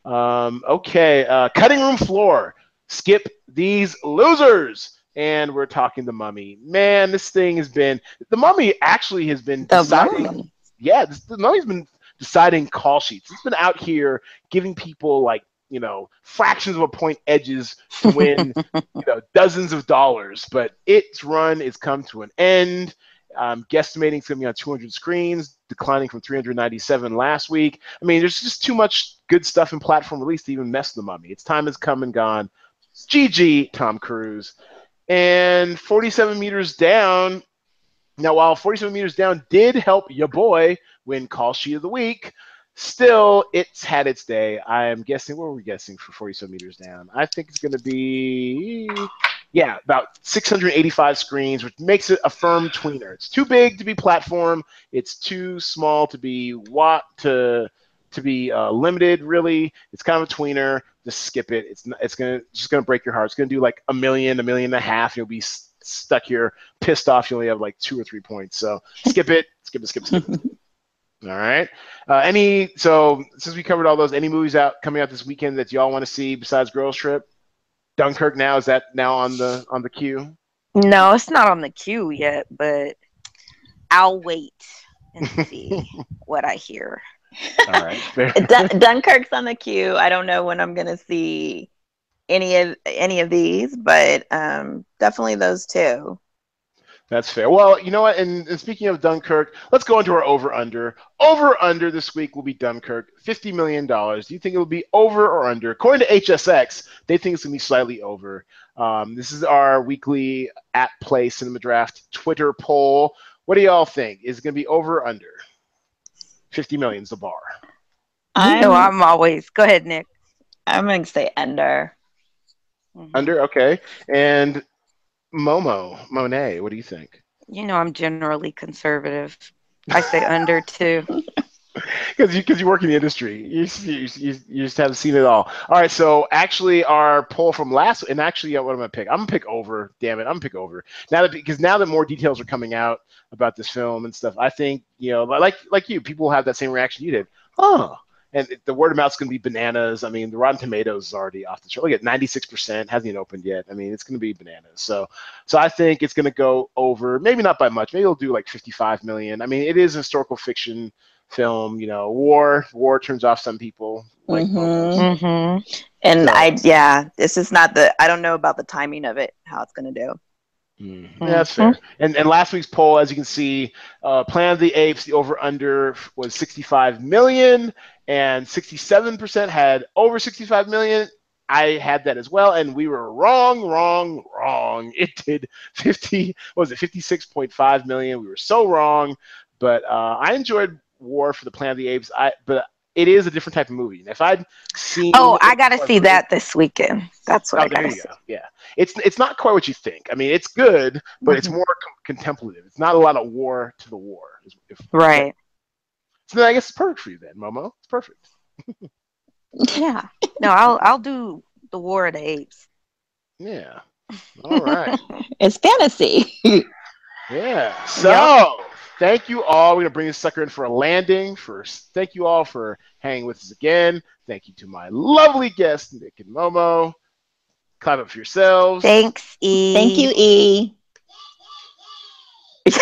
Um, okay, uh, cutting room floor. Skip these losers. And we're talking the mummy. Man, this thing has been the mummy actually has been The deciding. Mummy. Yeah, this, the mummy's been deciding call sheets. It's been out here giving people like you know fractions of a point edges to win you know dozens of dollars. But its run has come to an end. I'm guesstimating it's going to be on 200 screens, declining from 397 last week. I mean, there's just too much good stuff in platform release to even mess the mummy. Its time has come and gone. GG, Tom Cruise. And 47 meters down. Now, while 47 meters down did help your boy win call sheet of the week, still it's had its day. I am guessing. What were we guessing for 47 meters down? I think it's going to be yeah, about 685 screens, which makes it a firm tweener. It's too big to be platform. It's too small to be what to to be uh, limited. Really, it's kind of a tweener. Just skip it. It's not, it's gonna just gonna break your heart. It's gonna do like a million, a million and a half. You'll be s- stuck here, pissed off. You only have like two or three points. So skip it. Skip it. Skip it. Skip it. All right. Uh, any so since we covered all those, any movies out coming out this weekend that y'all want to see besides Girls Trip? Dunkirk now is that now on the on the queue? No, it's not on the queue yet, but I'll wait and see what I hear. All right. Dun- Dunkirk's on the queue. I don't know when I'm gonna see any of any of these, but um, definitely those two. That's fair. Well, you know what? And, and speaking of Dunkirk, let's go into our over under. Over under this week will be Dunkirk, $50 million. Do you think it will be over or under? According to HSX, they think it's going to be slightly over. Um, this is our weekly at Play Cinema Draft Twitter poll. What do y'all think? Is it going to be over or under? 50 million is the bar. I know, I'm always. Go ahead, Nick. I'm gonna say Ender. Mhm. Under, okay. And Momo, Monet, what do you think? You know, I'm generally conservative. I say under two. Because you, cause you work in the industry, you, you, you, you just haven't seen it all. All right, so actually, our poll from last, and actually, yeah, what am I gonna pick? I'm gonna pick over. Damn it, I'm gonna pick over now that because now that more details are coming out about this film and stuff. I think you know, like like you, people have that same reaction you did. Oh, and the word of mouth's gonna be bananas. I mean, the Rotten Tomatoes is already off the chart. Look at 96 percent, hasn't even opened yet. I mean, it's gonna be bananas. So, so I think it's gonna go over. Maybe not by much. Maybe it'll do like 55 million. I mean, it is a historical fiction film. You know, war war turns off some people. Like, Mhm. Mm-hmm. And So- I, yeah, this is not the. I don't know about the timing of it, how it's gonna do. Mm, yeah, that's fair. And and last week's poll, as you can see, uh, Planet of the Apes, the over under was 65 million, and 67% had over 65 million. I had that as well, and we were wrong, wrong, wrong. It did 50, what was it 56.5 million? We were so wrong, but uh, I enjoyed War for the Planet of the Apes. I but it is a different type of movie. And if I'd seen, Oh, I gotta see that this weekend. That's what Oh, I there gotta you see. go. Yeah, it's it's not quite what you think. I mean, it's good, but it's Mhm. more com- contemplative. It's not a lot of war to the war. If, Right. So then I guess it's perfect for you then, Momo. It's perfect. Yeah. No, I'll I'll do the War of the Apes. Yeah. All right. It's fantasy. yeah. So thank you all. We're gonna bring this sucker in for a landing. First, thank you all for hanging with us again. Thank you to my lovely guests, Nick and Momo. Clap up for yourselves. Thanks, E. Thank you, E.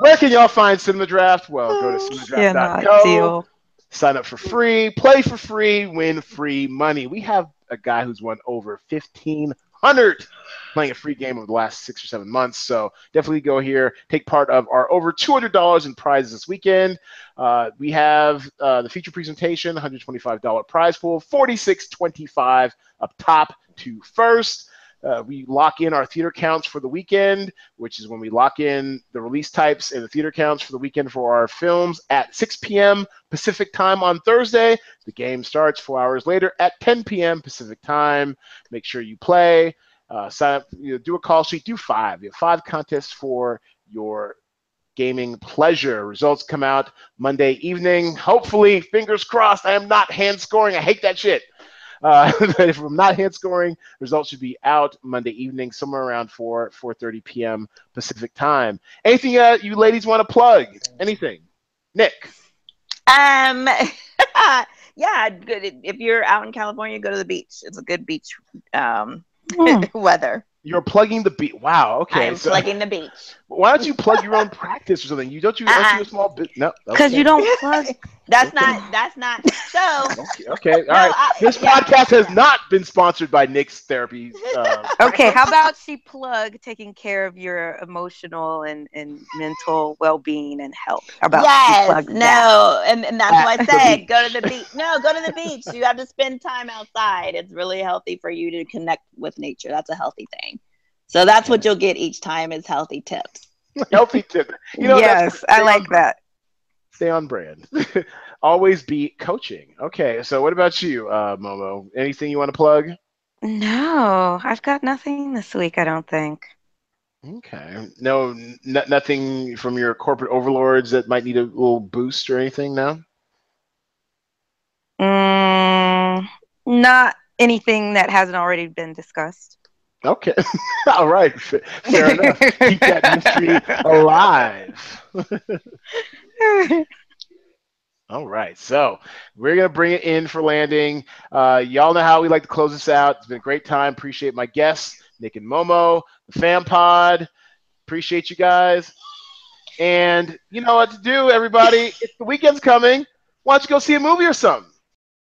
Where can y'all find Cinema Draft? Well, go to Yeah, not cinemadraft.co. Sign up for free, play for free, win free money. We have a guy who's won over 1,500 playing a free game over the last six or seven months. So definitely go here, take part of our over $200 in prizes this weekend. Uh, we have uh, the feature presentation, $125 prize pool, 46.25 up top to first. Uh, we lock in our theater counts for the weekend, which is when we lock in the release types and the theater counts for the weekend for our films at 6 p.m. Pacific time on Thursday. The game starts four hours later at 10 p.m. Pacific time. Make sure you play. Uh, sign up. You know, do a call sheet. Do five. You have five contests for your gaming pleasure. Results come out Monday evening. Hopefully, fingers crossed. I am not hand scoring. I hate that shit. Uh, but if I'm not hand scoring, results should be out Monday evening, somewhere around 4 4:30 p.m. Pacific time. Anything uh, you ladies want to plug? Anything? Nick. Um, yeah, good. If you're out in California, go to the beach. It's a good beach um, Hmm. weather. You're plugging the beach. Wow. Okay. I'm so plugging the beach. why don't you plug your own practice or something? You don't you? Don't you Uh-uh. do a small bit? No. Because okay. you don't plug. That's Okay. not. That's not. So. Okay. okay. All No, right. I- This yeah. podcast has not been sponsored by Nick's therapy. Uh, Okay, how about she plug taking care of your emotional and, and mental well being and health? How about she yes, plug no, that? and, and that's At why I the said go to the beach. No, go to the beach. You have to spend time outside. It's really healthy for you to connect with nature. That's a healthy thing. So that's what you'll get each time is healthy tips. healthy tips. You know, yes, I like that. Stay on brand. Always be coaching. Okay. So what about you, uh, Momo? Anything you want to plug? No, I've got nothing this week, I don't think. Okay. No, n- nothing from your corporate overlords that might need a little boost or anything. No. Mm, not anything that hasn't already been discussed. Okay. All right. Fair enough. Keep that mystery alive. All right. So we're to bring it in for landing. Uh, y'all know how we like to close this out. It's been a great time. Appreciate my guests, Nick and Momo, the Fam Pod. Appreciate you guys. And you know what to do, everybody. If the weekend's coming, why don't you go see a movie or something?